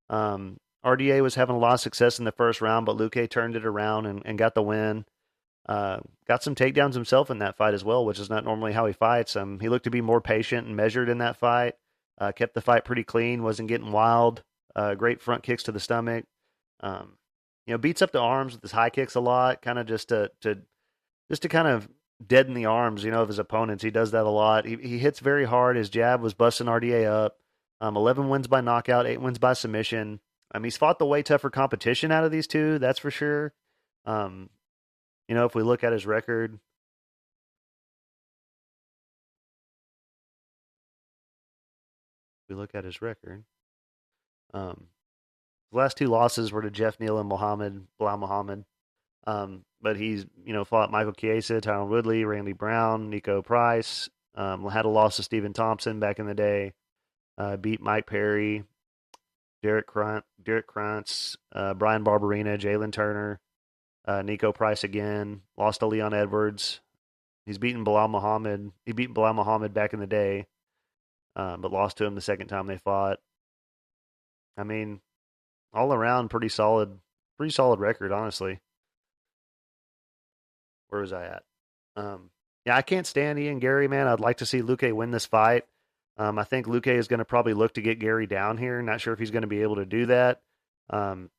Um, RDA was having a lot of success in the first round, but Luque turned it around and, and got the win. Uh, got some takedowns himself in that fight as well, which is not normally how he fights. Um, he looked to be more patient and measured in that fight. Uh, kept the fight pretty clean, wasn't getting wild. Uh, great front kicks to the stomach. Um, you know, beats up the arms with his high kicks a lot, kind of just to to just to kind of deaden the arms, you know, of his opponents. He does that a lot. He, he hits very hard. His jab was busting RDA up. Um, Eleven wins by knockout, eight wins by submission. Um, he's fought the way tougher competition out of these two, that's for sure. Um, you know, if we look at his record, we look at his record. Um, the last two losses were to Jeff Neal and Muhammad Belal Muhammad. Um, but he's you know fought Michael Chiesa, Tyron Woodley, Randy Brown, Niko Price. Um, had a loss to Stephen Thompson back in the day. Uh, beat Mike Perry, Derrick Krantz, Derrick Krantz, uh, Bryan Barberena, Jalin Turner, uh, Niko Price again. Lost to Leon Edwards. He's beaten Belal Muhammad. He beat Belal Muhammad back in the day, um, but lost to him the second time they fought. I mean, all around, pretty solid, pretty solid record, honestly. Where was I at? Um, yeah, I can't stand Ian Garry, man. I'd like to see Luque win this fight. Um, I think Luque is going to probably look to get Garry down here. Not sure if he's going to be able to do that. Um,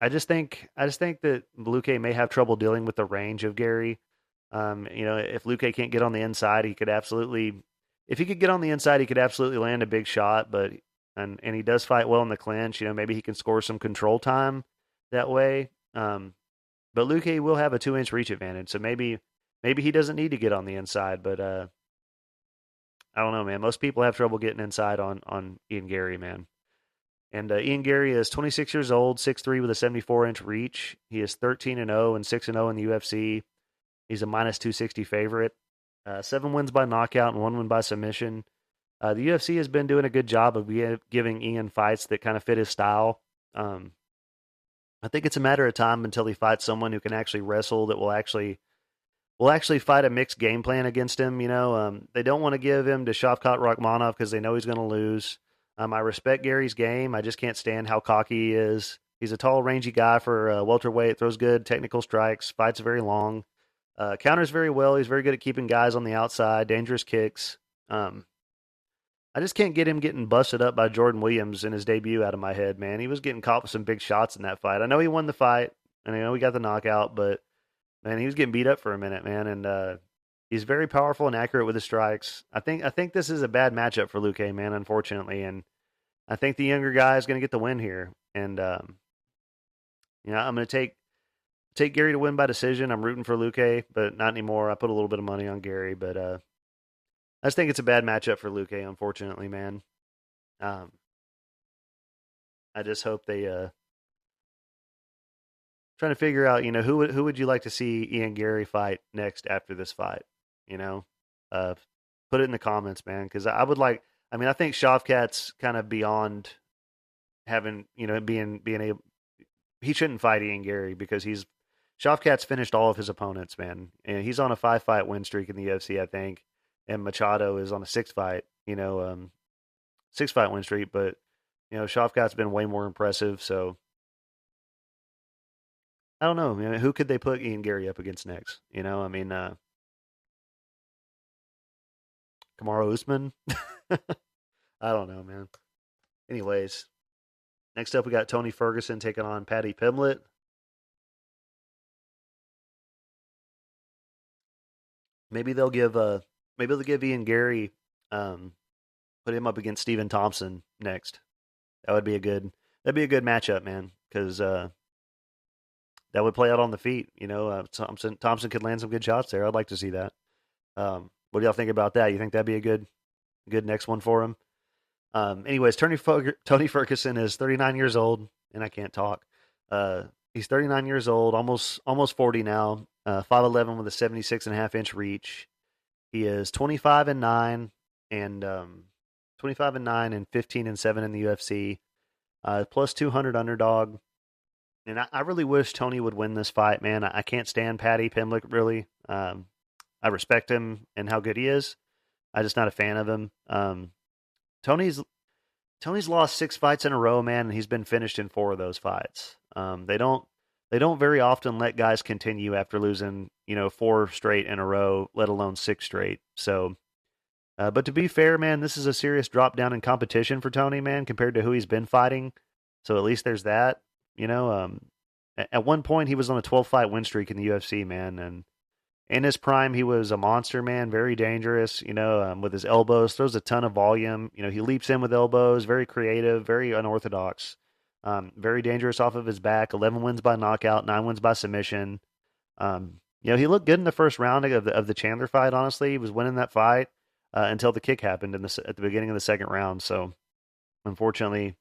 I just think I just think that Luque may have trouble dealing with the range of Garry. Um, you know, if Luque can't get on the inside, he could absolutely if he could get on the inside, he could absolutely land a big shot, but and and he does fight well in the clinch, you know, maybe he can score some control time that way. Um, but Luque will have a two inch reach advantage, so maybe maybe he doesn't need to get on the inside. But uh, I don't know, man. Most people have trouble getting inside on on Ian Garry, man. And uh, Ian Garry is 26 years old, 6'3 with a 74 inch reach. He is 13 and 0 and 6 and 0 in the UFC. He's a minus 260 favorite. Uh, seven wins by knockout and one win by submission. Uh, the UFC has been doing a good job of giving Ian fights that kind of fit his style. Um, I think it's a matter of time until he fights someone who can actually wrestle that will actually will actually fight a mixed game plan against him. You know, um, they don't want to give him to Shavkat Rakhmonov because they know he's going to lose. Um, I respect Garry's game. I just can't stand how cocky he is. He's a tall, rangy guy for uh, welterweight. Throws good technical strikes. Fights very long. Uh, counters very well. He's very good at keeping guys on the outside. Dangerous kicks. Um, I just can't get him getting busted up by Jordan Williams in his debut out of my head, man. He was getting caught with some big shots in that fight. I know he won the fight, and I know he got the knockout, but man, he was getting beat up for a minute, man. And uh, he's very powerful and accurate with his strikes. I think I think this is a bad matchup for Luque, man. Unfortunately, and I think the younger guy is going to get the win here. And um, you know, I'm going to take take Garry to win by decision. I'm rooting for Luque, but not anymore. I put a little bit of money on Garry, but uh, I just think it's a bad matchup for Luque. Unfortunately, man. Um, I just hope they uh trying to figure out, you know, who would who would you like to see Ian Garry fight next after this fight? You know, uh, put it in the comments, man, because I would like. I mean, I think Shavkat's kind of beyond having, you know, being being able. He shouldn't fight Ian Garry because he's Shavkat's finished all of his opponents, man, and he's on a five fight win streak in the UFC, I think, and Machado is on a six fight, you know, um, six fight win streak, but you know, Shavkat's been way more impressive, so I don't know. Who could they put Ian Garry up against next? You know, I mean, uh, Kamaru Usman. I don't know, man. Anyways, next up we got Tony Ferguson taking on Paddy Pimblett. Maybe they'll give uh maybe they'll give Ian Garry um put him up against Stephen Thompson next. That would be a good that'd be a good matchup, man. Because uh, that would play out on the feet. You know, uh, Thompson Thompson could land some good shots there. I'd like to see that. Um, what do y'all think about that? You think that'd be a good good next one for him? Um, anyways, Tony Tony Ferguson is 39 years old, and I can't talk. Uh, he's 39 years old, almost almost 40 now. Uh, 5'11 with a 76 and a half inch reach. He is 25 and nine, and um, 25 and nine, and 15 and seven in the UFC. Uh, plus 200 underdog. And I, I, really wish Tony would win this fight, man. I, I can't stand Paddy Pimblett, really. Um, I respect him and how good he is. I'm just not a fan of him. Um, Tony's Tony's lost six fights in a row, man, and he's been finished in four of those fights. Um, they don't they don't very often let guys continue after losing, you know, four straight in a row, let alone six straight. So, uh, but to be fair, man, this is a serious drop down in competition for Tony, man, compared to who he's been fighting. So at least there's that. You know, um, at one point he was on a 12 fight win streak in the UFC, man, and in his prime he was a monster, man, very dangerous. You know, um, with his elbows, throws a ton of volume. You know, he leaps in with elbows, very creative, very unorthodox, um, very dangerous off of his back. 11 wins by knockout, nine wins by submission. Um, you know, he looked good in the first round of the of the Chandler fight. Honestly, he was winning that fight uh, until the kick happened in the at the beginning of the second round. So, unfortunately,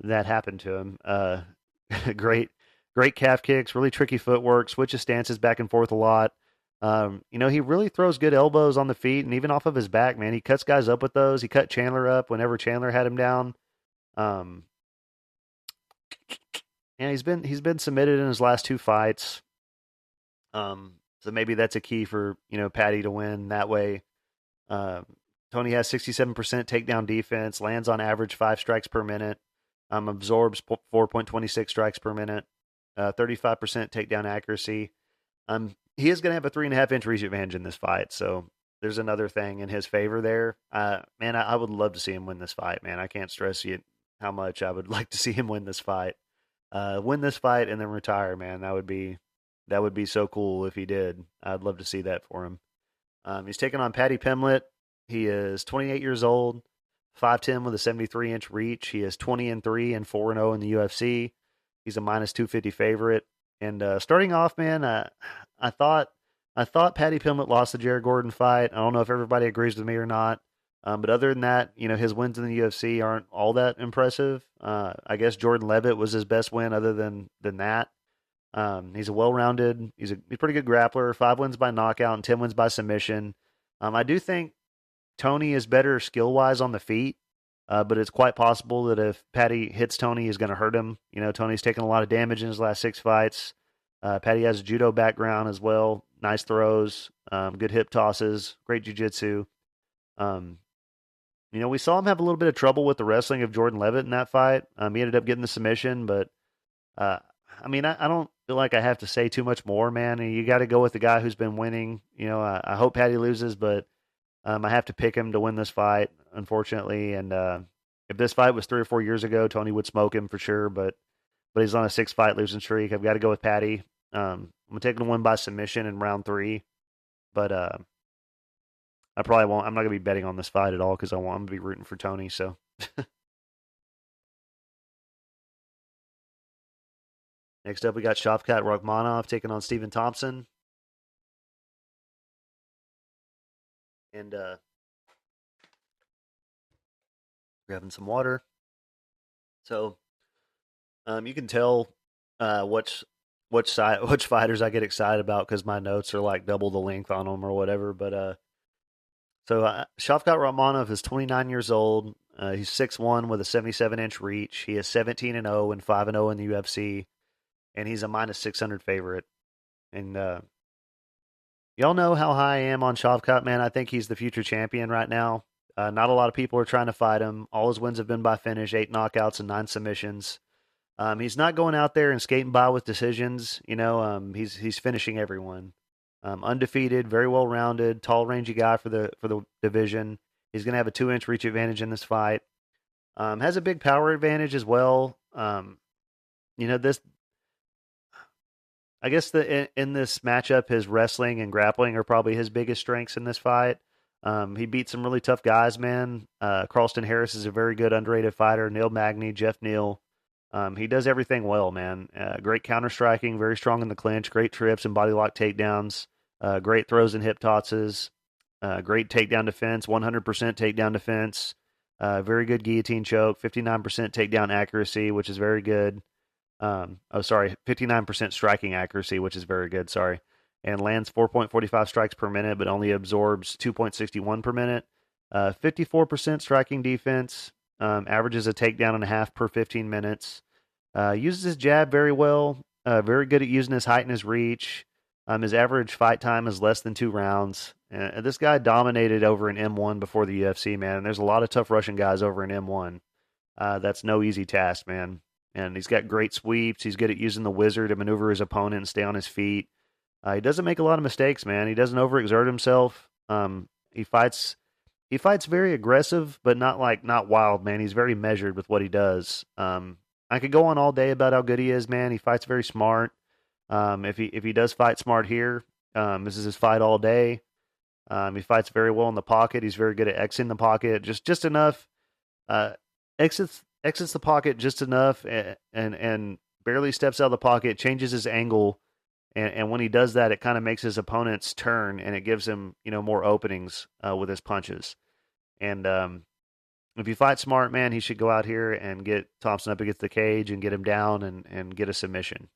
that happened to him. Uh, great, great calf kicks, really tricky footwork, switches stances back and forth a lot. Um, you know, he really throws good elbows on the feet and even off of his back, man. He cuts guys up with those. He cut Chandler up whenever Chandler had him down. Um, and he's been he's been submitted in his last two fights. Um, so maybe that's a key for you know Paddy to win that way. Uh, Tony has 67% takedown defense, lands on average five strikes per minute um, absorbs 4.26 strikes per minute, uh, 35% takedown accuracy. Um, he is going to have a three and a half inch reach advantage in this fight. So there's another thing in his favor there. Uh, man, I, I, would love to see him win this fight, man. I can't stress you how much I would like to see him win this fight. Uh, win this fight and then retire, man. That would be that would be so cool if he did. I'd love to see that for him. Um, he's taking on Paddy Pimblett. He is 28 years old. 5'10 with a 73 inch reach. He is 20 and 3 and 4 and 0 in the UFC. He's a minus 250 favorite. And uh, starting off, man, I I thought I thought Paddy Pimblett lost the Jared Gordon fight. I don't know if everybody agrees with me or not. Um, but other than that, you know, his wins in the UFC aren't all that impressive. Uh, I guess Jordan Levitt was his best win other than than that. Um, he's a well-rounded, he's a, he's a pretty good grappler. Five wins by knockout and ten wins by submission. Um, I do think Tony is better skill-wise on the feet, uh, but it's quite possible that if Paddy hits Tony, he's going to hurt him. You know, Tony's taken a lot of damage in his last six fights. Uh, Paddy has a judo background as well. Nice throws, um, good hip tosses, great jiu-jitsu. Um, you know, we saw him have a little bit of trouble with the wrestling of Jordan Levitt in that fight. Um, he ended up getting the submission, but uh, I mean, I, I, don't feel like I have to say too much more, man. You got to go with the guy who's been winning. You know, I, I hope Paddy loses, but um, I have to pick him to win this fight, unfortunately. And uh, if this fight was three or four years ago, Tony would smoke him for sure. But but he's on a six fight losing streak. I've got to go with Paddy. Um, I'm gonna take him to win by submission in round three, but uh, I probably won't. I'm not gonna be betting on this fight at all because I want I'm gonna be rooting for Tony. So. Next up, we got Shavkat Rakhmonov taking on Stephen Thompson. And uh, grabbing some water. So, um, you can tell uh, which which side which fighters I get excited about because my notes are like double the length on them or whatever. But uh, so uh, Shavkat is 29 years old. Uh, he's 6'1 with a 77 inch reach. He is 17 and 0 and 5 and 0 in the UFC, and he's a minus 600 favorite. And uh, y'all know how high I am on Shavkat, man. I think he's the future champion right now. Uh, not a lot of people are trying to fight him. All his wins have been by finish, eight knockouts and nine submissions. Um, he's not going out there and skating by with decisions. You know, um, he's he's finishing everyone. Um, undefeated, very well rounded, tall, rangy guy for the for the division. He's going to have a two inch reach advantage in this fight. Um, has a big power advantage as well. Um, you know this. I guess the in, in, this matchup, his wrestling and grappling are probably his biggest strengths in this fight. Um, he beat some really tough guys, man. Uh, Carlston Harris is a very good underrated fighter. Neil Magny, Jeff Neal. Um, he does everything well, man. Uh, great counter striking, very strong in the clinch, great trips and body lock takedowns. Uh, great throws and hip tosses. Uh, great takedown defense, 100% takedown defense. Uh, very good guillotine choke, 59% takedown accuracy, which is very good. Um, oh, sorry, 59% striking accuracy, which is very good. Sorry. And lands 4.45 strikes per minute, but only absorbs 2.61 per minute. Uh, 54% striking defense, um, averages a takedown and a half per 15 minutes. Uh, uses his jab very well. Uh, very good at using his height and his reach. Um, his average fight time is less than two rounds. And this guy dominated over in M1 before the UFC, man. And there's a lot of tough Russian guys over in M1. Uh, that's no easy task, man. And he's got great sweeps. He's good at using the whizzer to maneuver his opponent and stay on his feet. Uh, he doesn't make a lot of mistakes, man. He doesn't overexert himself. Um, he fights. He fights very aggressive, but not like not wild, man. He's very measured with what he does. Um, I could go on all day about how good he is, man. He fights very smart. Um, if he if he does fight smart here, um, this is his fight all day. Um, he fights very well in the pocket. He's very good at exiting the pocket, just just enough. Uh, exits exits the pocket just enough, and, and and barely steps out of the pocket. Changes his angle, and, and when he does that, it kind of makes his opponents turn, and it gives him you know more openings uh, with his punches. And um, if you fight smart, man, he should go out here and get Thompson up against the cage and get him down and and get a submission.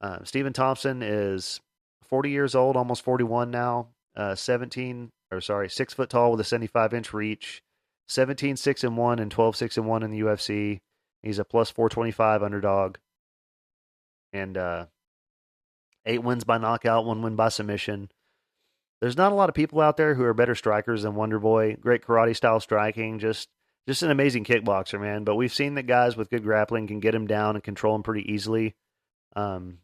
Uh, Stephen Thompson is 40 years old, almost 41 now. Uh, 17 or sorry, six foot tall with a 75 inch reach. 17 6 and 1 and 12 6 and 1 in the UFC. He's a plus 425 underdog. And uh, eight wins by knockout, one win by submission. There's not a lot of people out there who are better strikers than Wonder Boy. Great karate style striking, just just an amazing kickboxer, man. But we've seen that guys with good grappling can get him down and control him pretty easily. Um,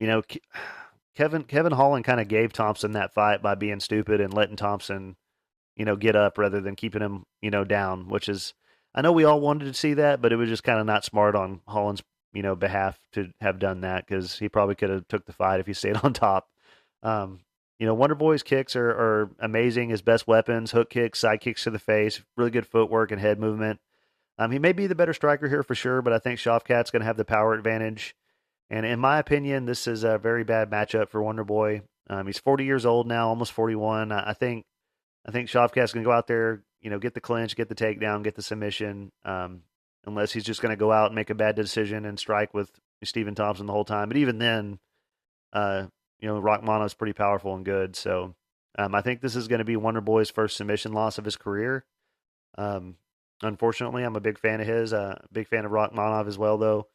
you know, Kevin Kevin Holland kind of gave Thompson that fight by being stupid and letting Thompson, you know, get up rather than keeping him, you know, down. Which is, I know we all wanted to see that, but it was just kind of not smart on Holland's, you know, behalf to have done that because he probably could have took the fight if he stayed on top. Um, you know, Wonder Boy's kicks are, are amazing. His best weapons: hook kicks, side kicks to the face, really good footwork and head movement. Um, he may be the better striker here for sure, but I think Shavkat's going to have the power advantage. And in my opinion, this is a very bad matchup for Wonder Boy. Um, he's 40 years old now, almost 41. I, I think I think Shavkat's going to go out there, you know, get the clinch, get the takedown, get the submission. Um, unless he's just going to go out and make a bad decision and strike with Stephen Thompson the whole time. But even then, uh, you know, is pretty powerful and good. So um, I think this is going to be Wonder Boy's first submission loss of his career. Um, unfortunately, I'm a big fan of his. Uh, big fan of Rakhmonov as well, though,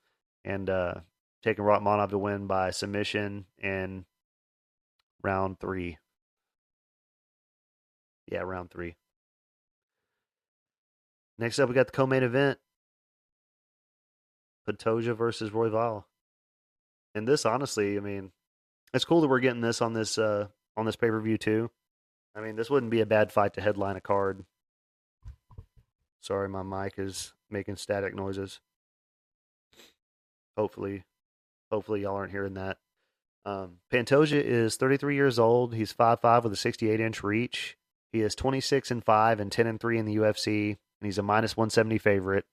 and uh, taking Rakhmonov to win by submission in round three. Yeah, round three. Next up, we got the co-main event: Pantoja versus Royval. And this, honestly, I mean, it's cool that we're getting this on this uh, on this pay per view too. I mean, this wouldn't be a bad fight to headline a card. Sorry, my mic is making static noises. Hopefully, hopefully y'all aren't hearing that. Um, Pantoja is 33 years old. He's 5'5 with a 68 inch reach. He is 26 and 5 and 10 and 3 in the UFC, and he's a minus 170 favorite.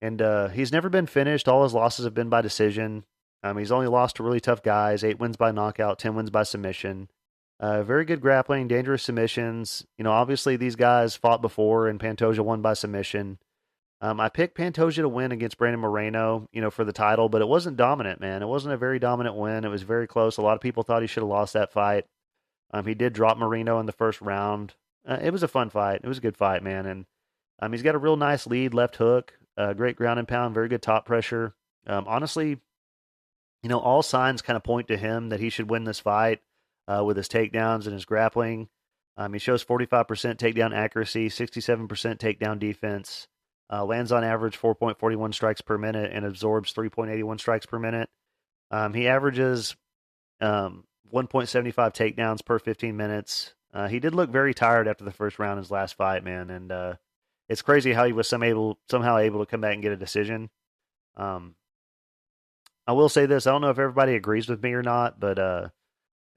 And uh, he's never been finished. All his losses have been by decision. Um, he's only lost to really tough guys. Eight wins by knockout, ten wins by submission. Uh, very good grappling, dangerous submissions. You know, obviously these guys fought before, and Pantoja won by submission. Um, I picked Pantoja to win against Brandon Moreno, you know, for the title, but it wasn't dominant, man. It wasn't a very dominant win. It was very close. A lot of people thought he should have lost that fight. Um, he did drop Moreno in the first round. Uh, it was a fun fight. It was a good fight, man. And um, he's got a real nice lead left hook, uh, great ground and pound, very good top pressure. Um, honestly, you know, all signs kind of point to him that he should win this fight uh, with his takedowns and his grappling. Um, he shows 45% takedown accuracy, 67% takedown defense, uh, lands on average 4.41 strikes per minute, and absorbs 3.81 strikes per minute. Um, he averages um, 1.75 takedowns per 15 minutes. Uh, he did look very tired after the first round in his last fight, man, and uh, it's crazy how he was some able, somehow able to come back and get a decision. Um, I will say this: I don't know if everybody agrees with me or not, but uh,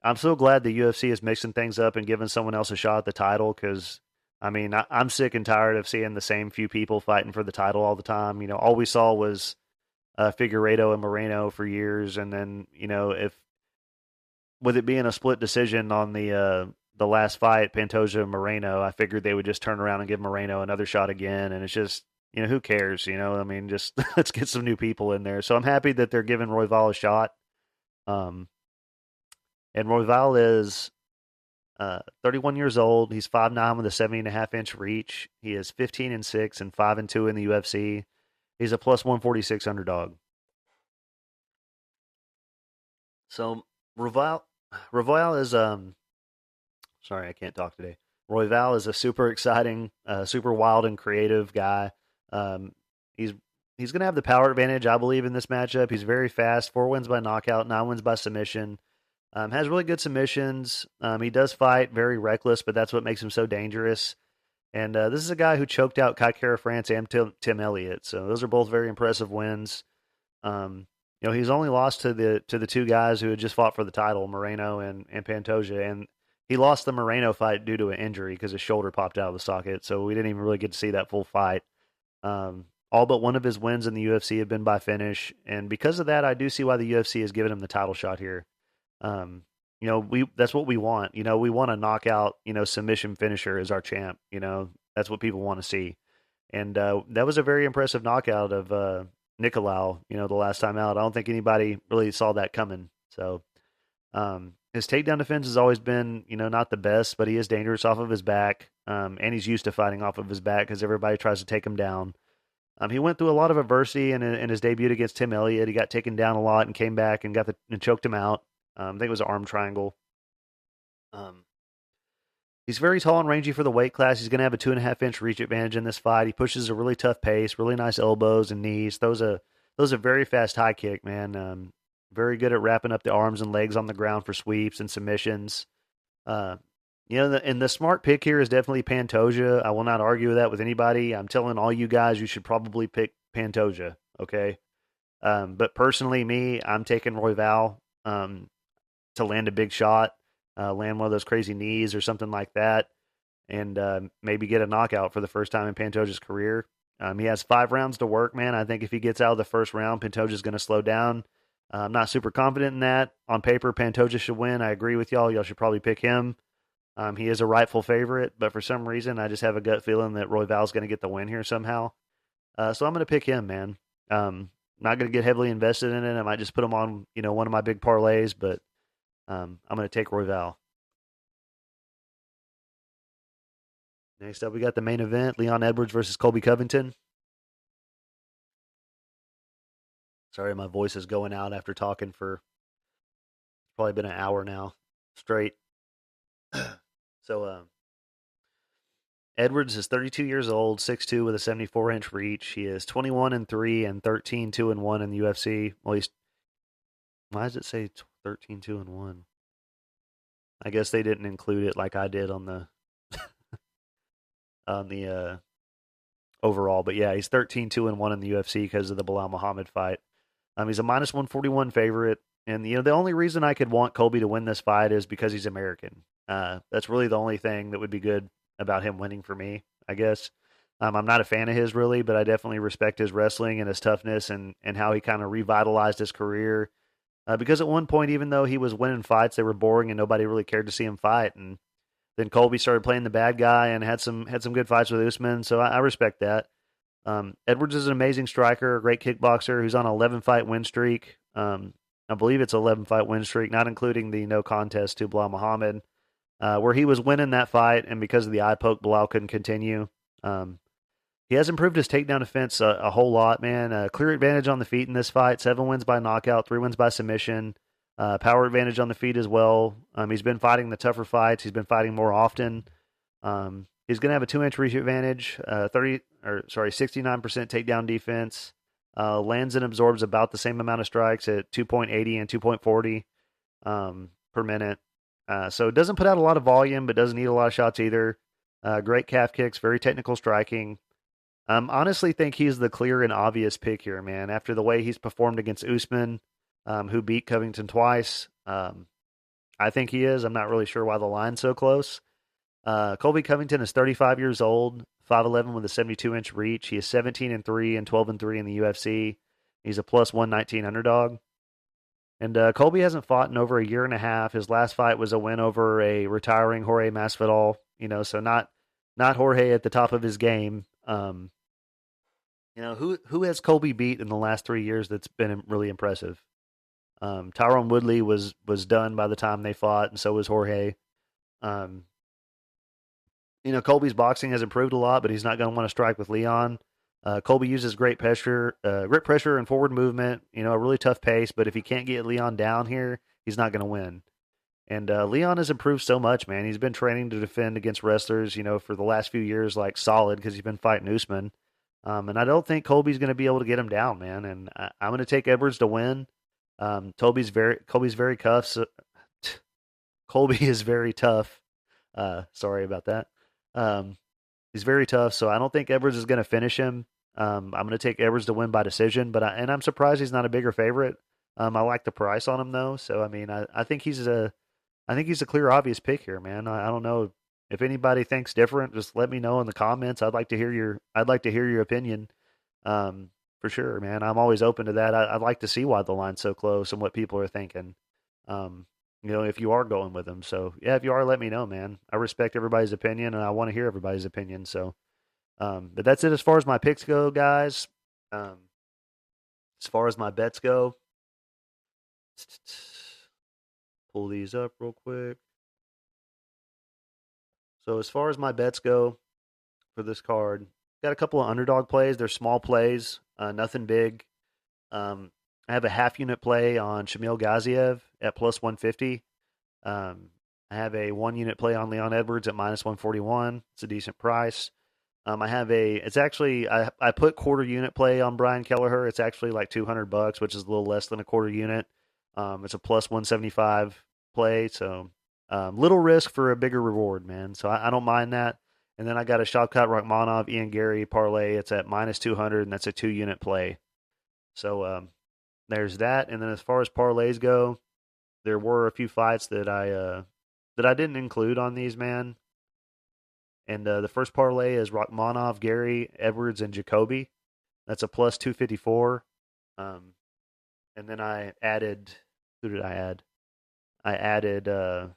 I'm so glad the UFC is mixing things up and giving someone else a shot at the title. Because I mean, I, am sick and tired of seeing the same few people fighting for the title all the time. You know, all we saw was uh, Figueiredo and Moreno for years, and then you know, if with it being a split decision on the uh, the last fight, Pantoja and Moreno, I figured they would just turn around and give Moreno another shot again, and it's just you know, who cares? You know, I mean, just let's get some new people in there. So I'm happy that they're giving Royval a shot. Um, and Royval is uh, 31 years old. He's 5'9 with a 70 and a half inch reach. He is 15 and 6 and 5 and 2 in the UFC. He's a plus 146 underdog. So Royval, Royval is um sorry, I can't talk today. Royval is a super exciting, uh, super wild and creative guy. Um, he's he's going to have the power advantage, I believe, in this matchup. He's very fast, four wins by knockout, nine wins by submission. Um, has really good submissions. Um, he does fight very reckless, but that's what makes him so dangerous. And uh, this is a guy who choked out Kai Kara-France and Tim, Tim, Elliott, so those are both very impressive wins. Um, you know, he's only lost to the to the two guys who had just fought for the title, Moreno and and Pantoja, and he lost the Moreno fight due to an injury because his shoulder popped out of the socket, so we didn't even really get to see that full fight. Um, all but one of his wins in the UFC have been by finish, and because of that, I do see why the UFC has given him the title shot here. Um, you know, we that's what we want. You know, we want a knockout, you know, submission finisher as our champ. You know, that's what people want to see, and uh, that was a very impressive knockout of uh, Nicolau. You know, the last time out, I don't think anybody really saw that coming. So, um, his takedown defense has always been, you know, not the best, but he is dangerous off of his back, um, and he's used to fighting off of his back because everybody tries to take him down. Um, he went through a lot of adversity in, in his debut against Tim Elliott. He got taken down a lot and came back and got the and choked him out. Um, I think it was an arm triangle. Um, he's very tall and rangy for the weight class. He's going to have a two and a half inch reach advantage in this fight. He pushes a really tough pace, really nice elbows and knees. Those are those are very fast high kick, man. Um, very good at wrapping up the arms and legs on the ground for sweeps and submissions. Uh, you know, the, and the smart pick here is definitely Pantoja. I will not argue with that with anybody. I'm telling all you guys, you should probably pick Pantoja. Okay. Um, but personally, me, I'm taking Royval um, to land a big shot, uh, land one of those crazy knees or something like that, and uh, maybe get a knockout for the first time in Pantoja's career. Um, he has five rounds to work, man. I think if he gets out of the first round, Pantoja's going to slow down. Uh, I'm not super confident in that. On paper, Pantoja should win. I agree with y'all. Y'all should probably pick him. Um, he is a rightful favorite, but for some reason, I just have a gut feeling that Royval's going to get the win here somehow. Uh, so I'm going to pick him, man. Um, not going to get heavily invested in it. I might just put him on, you know, one of my big parlays, but um, I'm going to take Roy Val. Next up, we got the main event: Leon Edwards versus Colby Covington. Sorry, my voice is going out after talking for probably been an hour now straight. so, uh, Edwards is 32 years old, 6'2 with a 74 inch reach. He is 21 and 3 and 13 2 and 1 in the UFC. Well, he's why does it say 13 2 and 1? I guess they didn't include it like I did on the on the uh, overall, but yeah, he's 13 2 and 1 in the UFC because of the Belal Muhammad fight. Um, he's a minus 141 favorite. And, you know, the only reason I could want Colby to win this fight is because he's American. Uh, that's really the only thing that would be good about him winning for me, I guess. Um, I'm not a fan of his really, but I definitely respect his wrestling and his toughness and, and how he kind of revitalized his career. Uh, because at one point, even though he was winning fights, they were boring and nobody really cared to see him fight. And then Colby started playing the bad guy and had some had some good fights with Usman. So I, I respect that. Um, Edwards is an amazing striker, a great kickboxer who's on an 11 fight win streak. Um, I believe it's 11 fight win streak, not including the no contest to Belal Muhammad, uh, where he was winning that fight, and because of the eye poke, Belal couldn't continue. Um, he has improved his takedown defense a, a whole lot, man. Uh, clear advantage on the feet in this fight. Seven wins by knockout, three wins by submission. Uh, power advantage on the feet as well. Um, he's been fighting the tougher fights. He's been fighting more often. Um, he's going to have a two inch reach advantage. Uh, Thirty or sorry, sixty nine percent takedown defense. Uh, lands and absorbs about the same amount of strikes at two point eighty and two point forty um, per minute. Uh, so it doesn't put out a lot of volume, but doesn't need a lot of shots either. Uh, great calf kicks, very technical striking. Um, honestly, think he's the clear and obvious pick here, man. After the way he's performed against Usman, um, who beat Covington twice, um, I think he is. I'm not really sure why the line's so close. Uh, Colby Covington is 35 years old, 5'11 with a 72 inch reach. He is 17 and 3 and 12 and 3 in the UFC. He's a plus 119 underdog. And uh, Colby hasn't fought in over a year and a half. His last fight was a win over a retiring Jorge Masvidal. You know, so not not Jorge at the top of his game. Um, you know who who has Colby beat in the last three years? That's been really impressive. Um, Tyron Woodley was was done by the time they fought, and so was Jorge. Um, you know, Colby's boxing has improved a lot, but he's not going to want to strike with Leon. Uh, Colby uses great pressure, uh, great pressure and forward movement. You know, a really tough pace. But if he can't get Leon down here, he's not going to win. And uh, Leon has improved so much, man. He's been training to defend against wrestlers, you know, for the last few years, like solid because he's been fighting Usman. Um, and I don't think Colby's going to be able to get him down, man. And I, am going to take Edwards to win. Um, Toby's very Colby's very tough. So, Colby is very tough. Uh, sorry about that. Um, he's very tough, so I don't think Edwards is going to finish him. Um, I'm going to take Edwards to win by decision, but I, and I'm surprised he's not a bigger favorite. Um, I like the price on him though, so I mean, I, I think he's a, I think he's a clear, obvious pick here, man. I, I don't know if anybody thinks different. Just let me know in the comments. I'd like to hear your, I'd like to hear your opinion. Um, for sure, man. I'm always open to that. I, would like to see why the line's so close and what people are thinking. Um, you know, if you are going with them. So yeah, if you are, let me know, man. I respect everybody's opinion and I want to hear everybody's opinion. So, um, but that's it as far as my picks go, guys. Um, as far as my bets go, pull these up real quick. So as far as my bets go for this card, got a couple of underdog plays. They're small plays, uh, nothing big. Um, I have a half unit play on Shamil Gaziev at plus 150. Um, I have a one unit play on Leon Edwards at minus 141. It's a decent price. Um, I have a, it's actually, I, I put quarter unit play on Brian Kelleher. It's actually like 200 bucks, which is a little less than a quarter unit. Um, it's a plus 175 play. So, um, little risk for a bigger reward, man. So I, I don't mind that. And then I got a Shavkat Rakhmonov, Ian Garry parlay. It's at minus 200, and that's a two unit play. So um, there's that. And then as far as parlays go, there were a few fights that I uh, that I didn't include on these, man. And uh, the first parlay is Rakhmonov, Garry Edwards, and Jacoby. That's a plus 254. Um, and then I added. Who did I add? I added. Uh,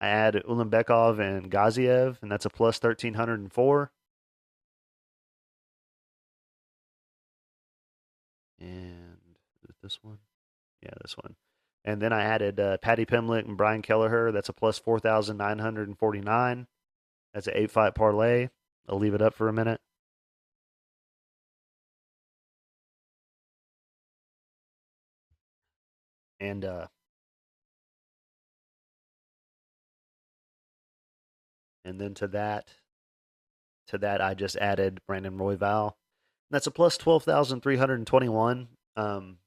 I added Ulanbekov and Gaziev, and that's a plus thirteen hundred and four. And this one? Yeah, this one. And then I added uh, Paddy Pimblett and Brian Kelleher. That's a plus 4,949. That's an eight fight parlay. I'll leave it up for a minute. And uh, and then to that, to that I just added Brandon Royval. That's a plus twelve thousand three hundred and twenty-one. Um,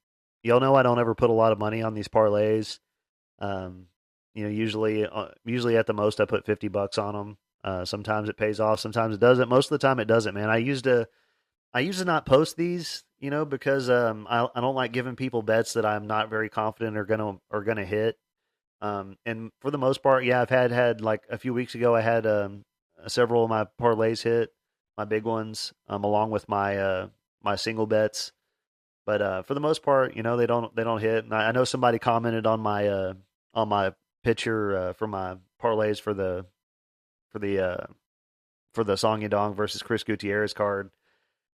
y'all know I don't ever put a lot of money on these parlays. Um, you know, usually, uh, usually at the most, I put fifty bucks on them. Uh, sometimes it pays off, sometimes it doesn't. Most of the time, it doesn't. Man, I used to, I used to not post these, you know, because um, I, I don't like giving people bets that I'm not very confident are gonna are gonna hit. Um, and for the most part, yeah, I've had had like a few weeks ago, I had um, several of my parlays hit, my big ones, um, along with my uh, my single bets. But uh, for the most part, you know, they don't they don't hit. And I, I know somebody commented on my uh, on my picture uh, for my parlays for the for the uh, for the Song Yadong versus Chris Gutierrez card.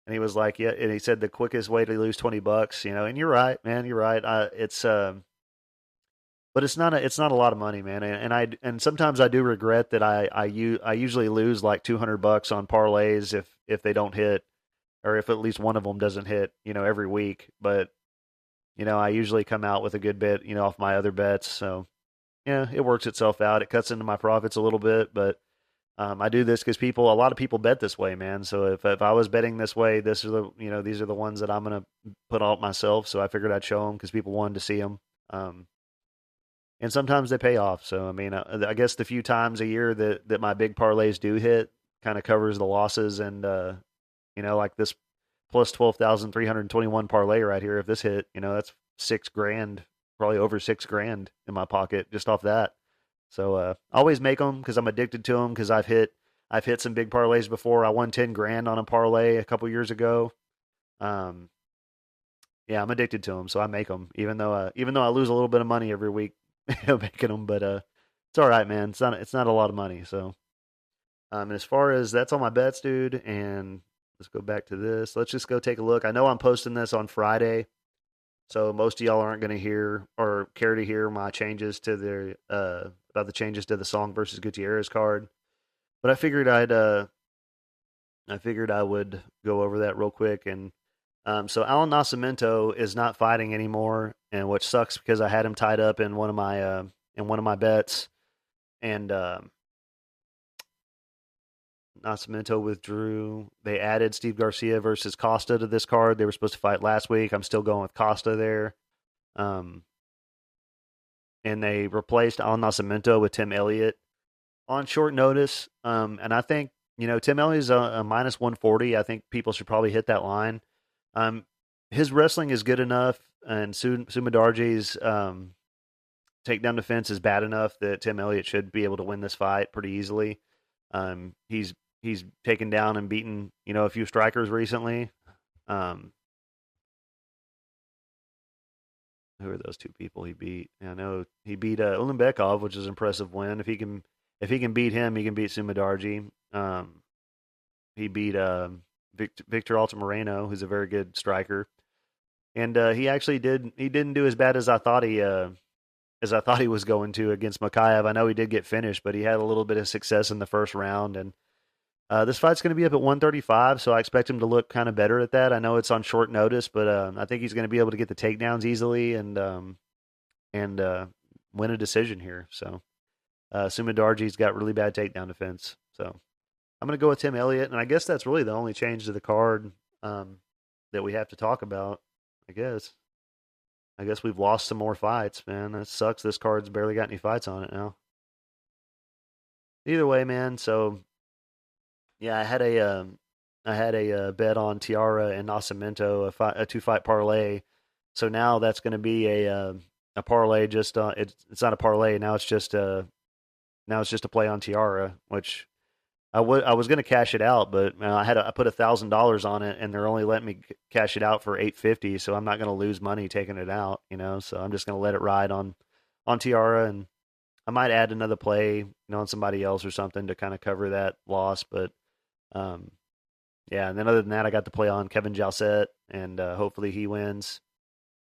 And he was like, "Yeah," and he said the quickest way to lose twenty bucks, you know. And you're right, man. You're right. I, it's, um, but it's not a, it's not a lot of money, man. And, and I and sometimes I do regret that I I, u- I usually lose like two hundred bucks on parlays if if they don't hit or if at least one of them doesn't hit, you know, every week. But you know, I usually come out with a good bit, you know, off my other bets. So yeah, it works itself out. It cuts into my profits a little bit, but um, I do this because people, a lot of people bet this way, man. So if if I was betting this way, this is the, you know, these are the ones that I'm gonna put out myself. So I figured I'd show them because people wanted to see them. Um, and sometimes they pay off. So I mean, I, uh, I, guess the few times a year that that my big parlays do hit, kind of covers the losses and uh, you know, like this plus 12,321 parlay right here. If this hit, you know, that's six grand, probably over six grand in my pocket just off that. So, uh, always make them because I'm addicted to them because I've hit, I've hit some big parlays before. I won 10 grand on a parlay a couple years ago. Um, yeah, I'm addicted to them, so I make them. Even though, uh, even though I lose a little bit of money every week making them, but uh, it's all right, man. It's not, it's not a lot of money. So, um, as far as that's all my bets, dude, and Let's go back to this. Let's just go take a look. I know I'm posting this on Friday, so most of y'all aren't going to hear or care to hear my changes to the uh, about the changes to the Song versus Gutierrez card. But I figured I'd uh, I figured I would go over that real quick. And um, so Alan Nascimento is not fighting anymore, and which sucks because I had him tied up in one of my uh, in one of my bets, and um, Nascimento withdrew. They added Steve Garcia versus Costa to this card. They were supposed to fight last week. I'm still going with Costa there. Um, and they replaced Al Nascimento with Tim Elliott on short notice. Um, and I think, you know, Tim Elliott's a, a minus 140. I think people should probably hit that line. Um, his wrestling is good enough, and Sumudaerji's um, takedown defense is bad enough that Tim Elliott should be able to win this fight pretty easily. Um, he's he's taken down and beaten you know a few strikers recently. Um, who are those two people he beat? I know he beat uh, which is an impressive win. If he can if he can beat him, he can beat Sumudaerji. Um, he beat uh, Victor, Victor Altamirano, who's a very good striker, and uh, he actually did. He didn't do as bad as I thought he uh, as I thought he was going to against Mokaev. I know he did get finished, but he had a little bit of success in the first round, and uh, this fight's going to be up at 135, so I expect him to look kind of better at that. I know it's on short notice, but uh, I think he's going to be able to get the takedowns easily and um, and uh, win a decision here. So, uh, Sumudaerji's got really bad takedown defense, so I'm going to go with Tim Elliott, and I guess that's really the only change to the card um, that we have to talk about. I guess. I guess we've lost some more fights, man. That sucks. This card's barely got any fights on it now. Either way, man. So yeah, I had a um, I had a uh, bet on Tiara and Nascimento, a, fight, a two fight parlay. So now that's going to be a uh, a parlay. Just uh, it's it's not a parlay now. It's just a now it's just a play on Tiara, which I was going to cash it out, but uh, I had a, I put a thousand dollars on it, and they're only letting me cash it out for eight fifty. So I'm not going to lose money taking it out, you know. So I'm just going to let it ride on on Tiara, and I might add another play, you know, on somebody else or something to kind of cover that loss. But um, yeah, and then other than that, I got to play on Kevin Jousset, and uh, hopefully he wins.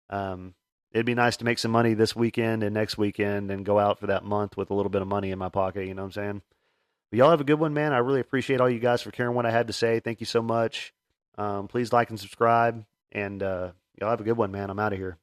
Um, it'd be nice to make some money this weekend and next weekend, and go out for that month with a little bit of money in my pocket. You know what I'm saying? But y'all have a good one, man. I really appreciate all you guys for caring what I had to say. Thank you so much. Um, please like and subscribe, and uh, y'all have a good one, man. I'm out of here.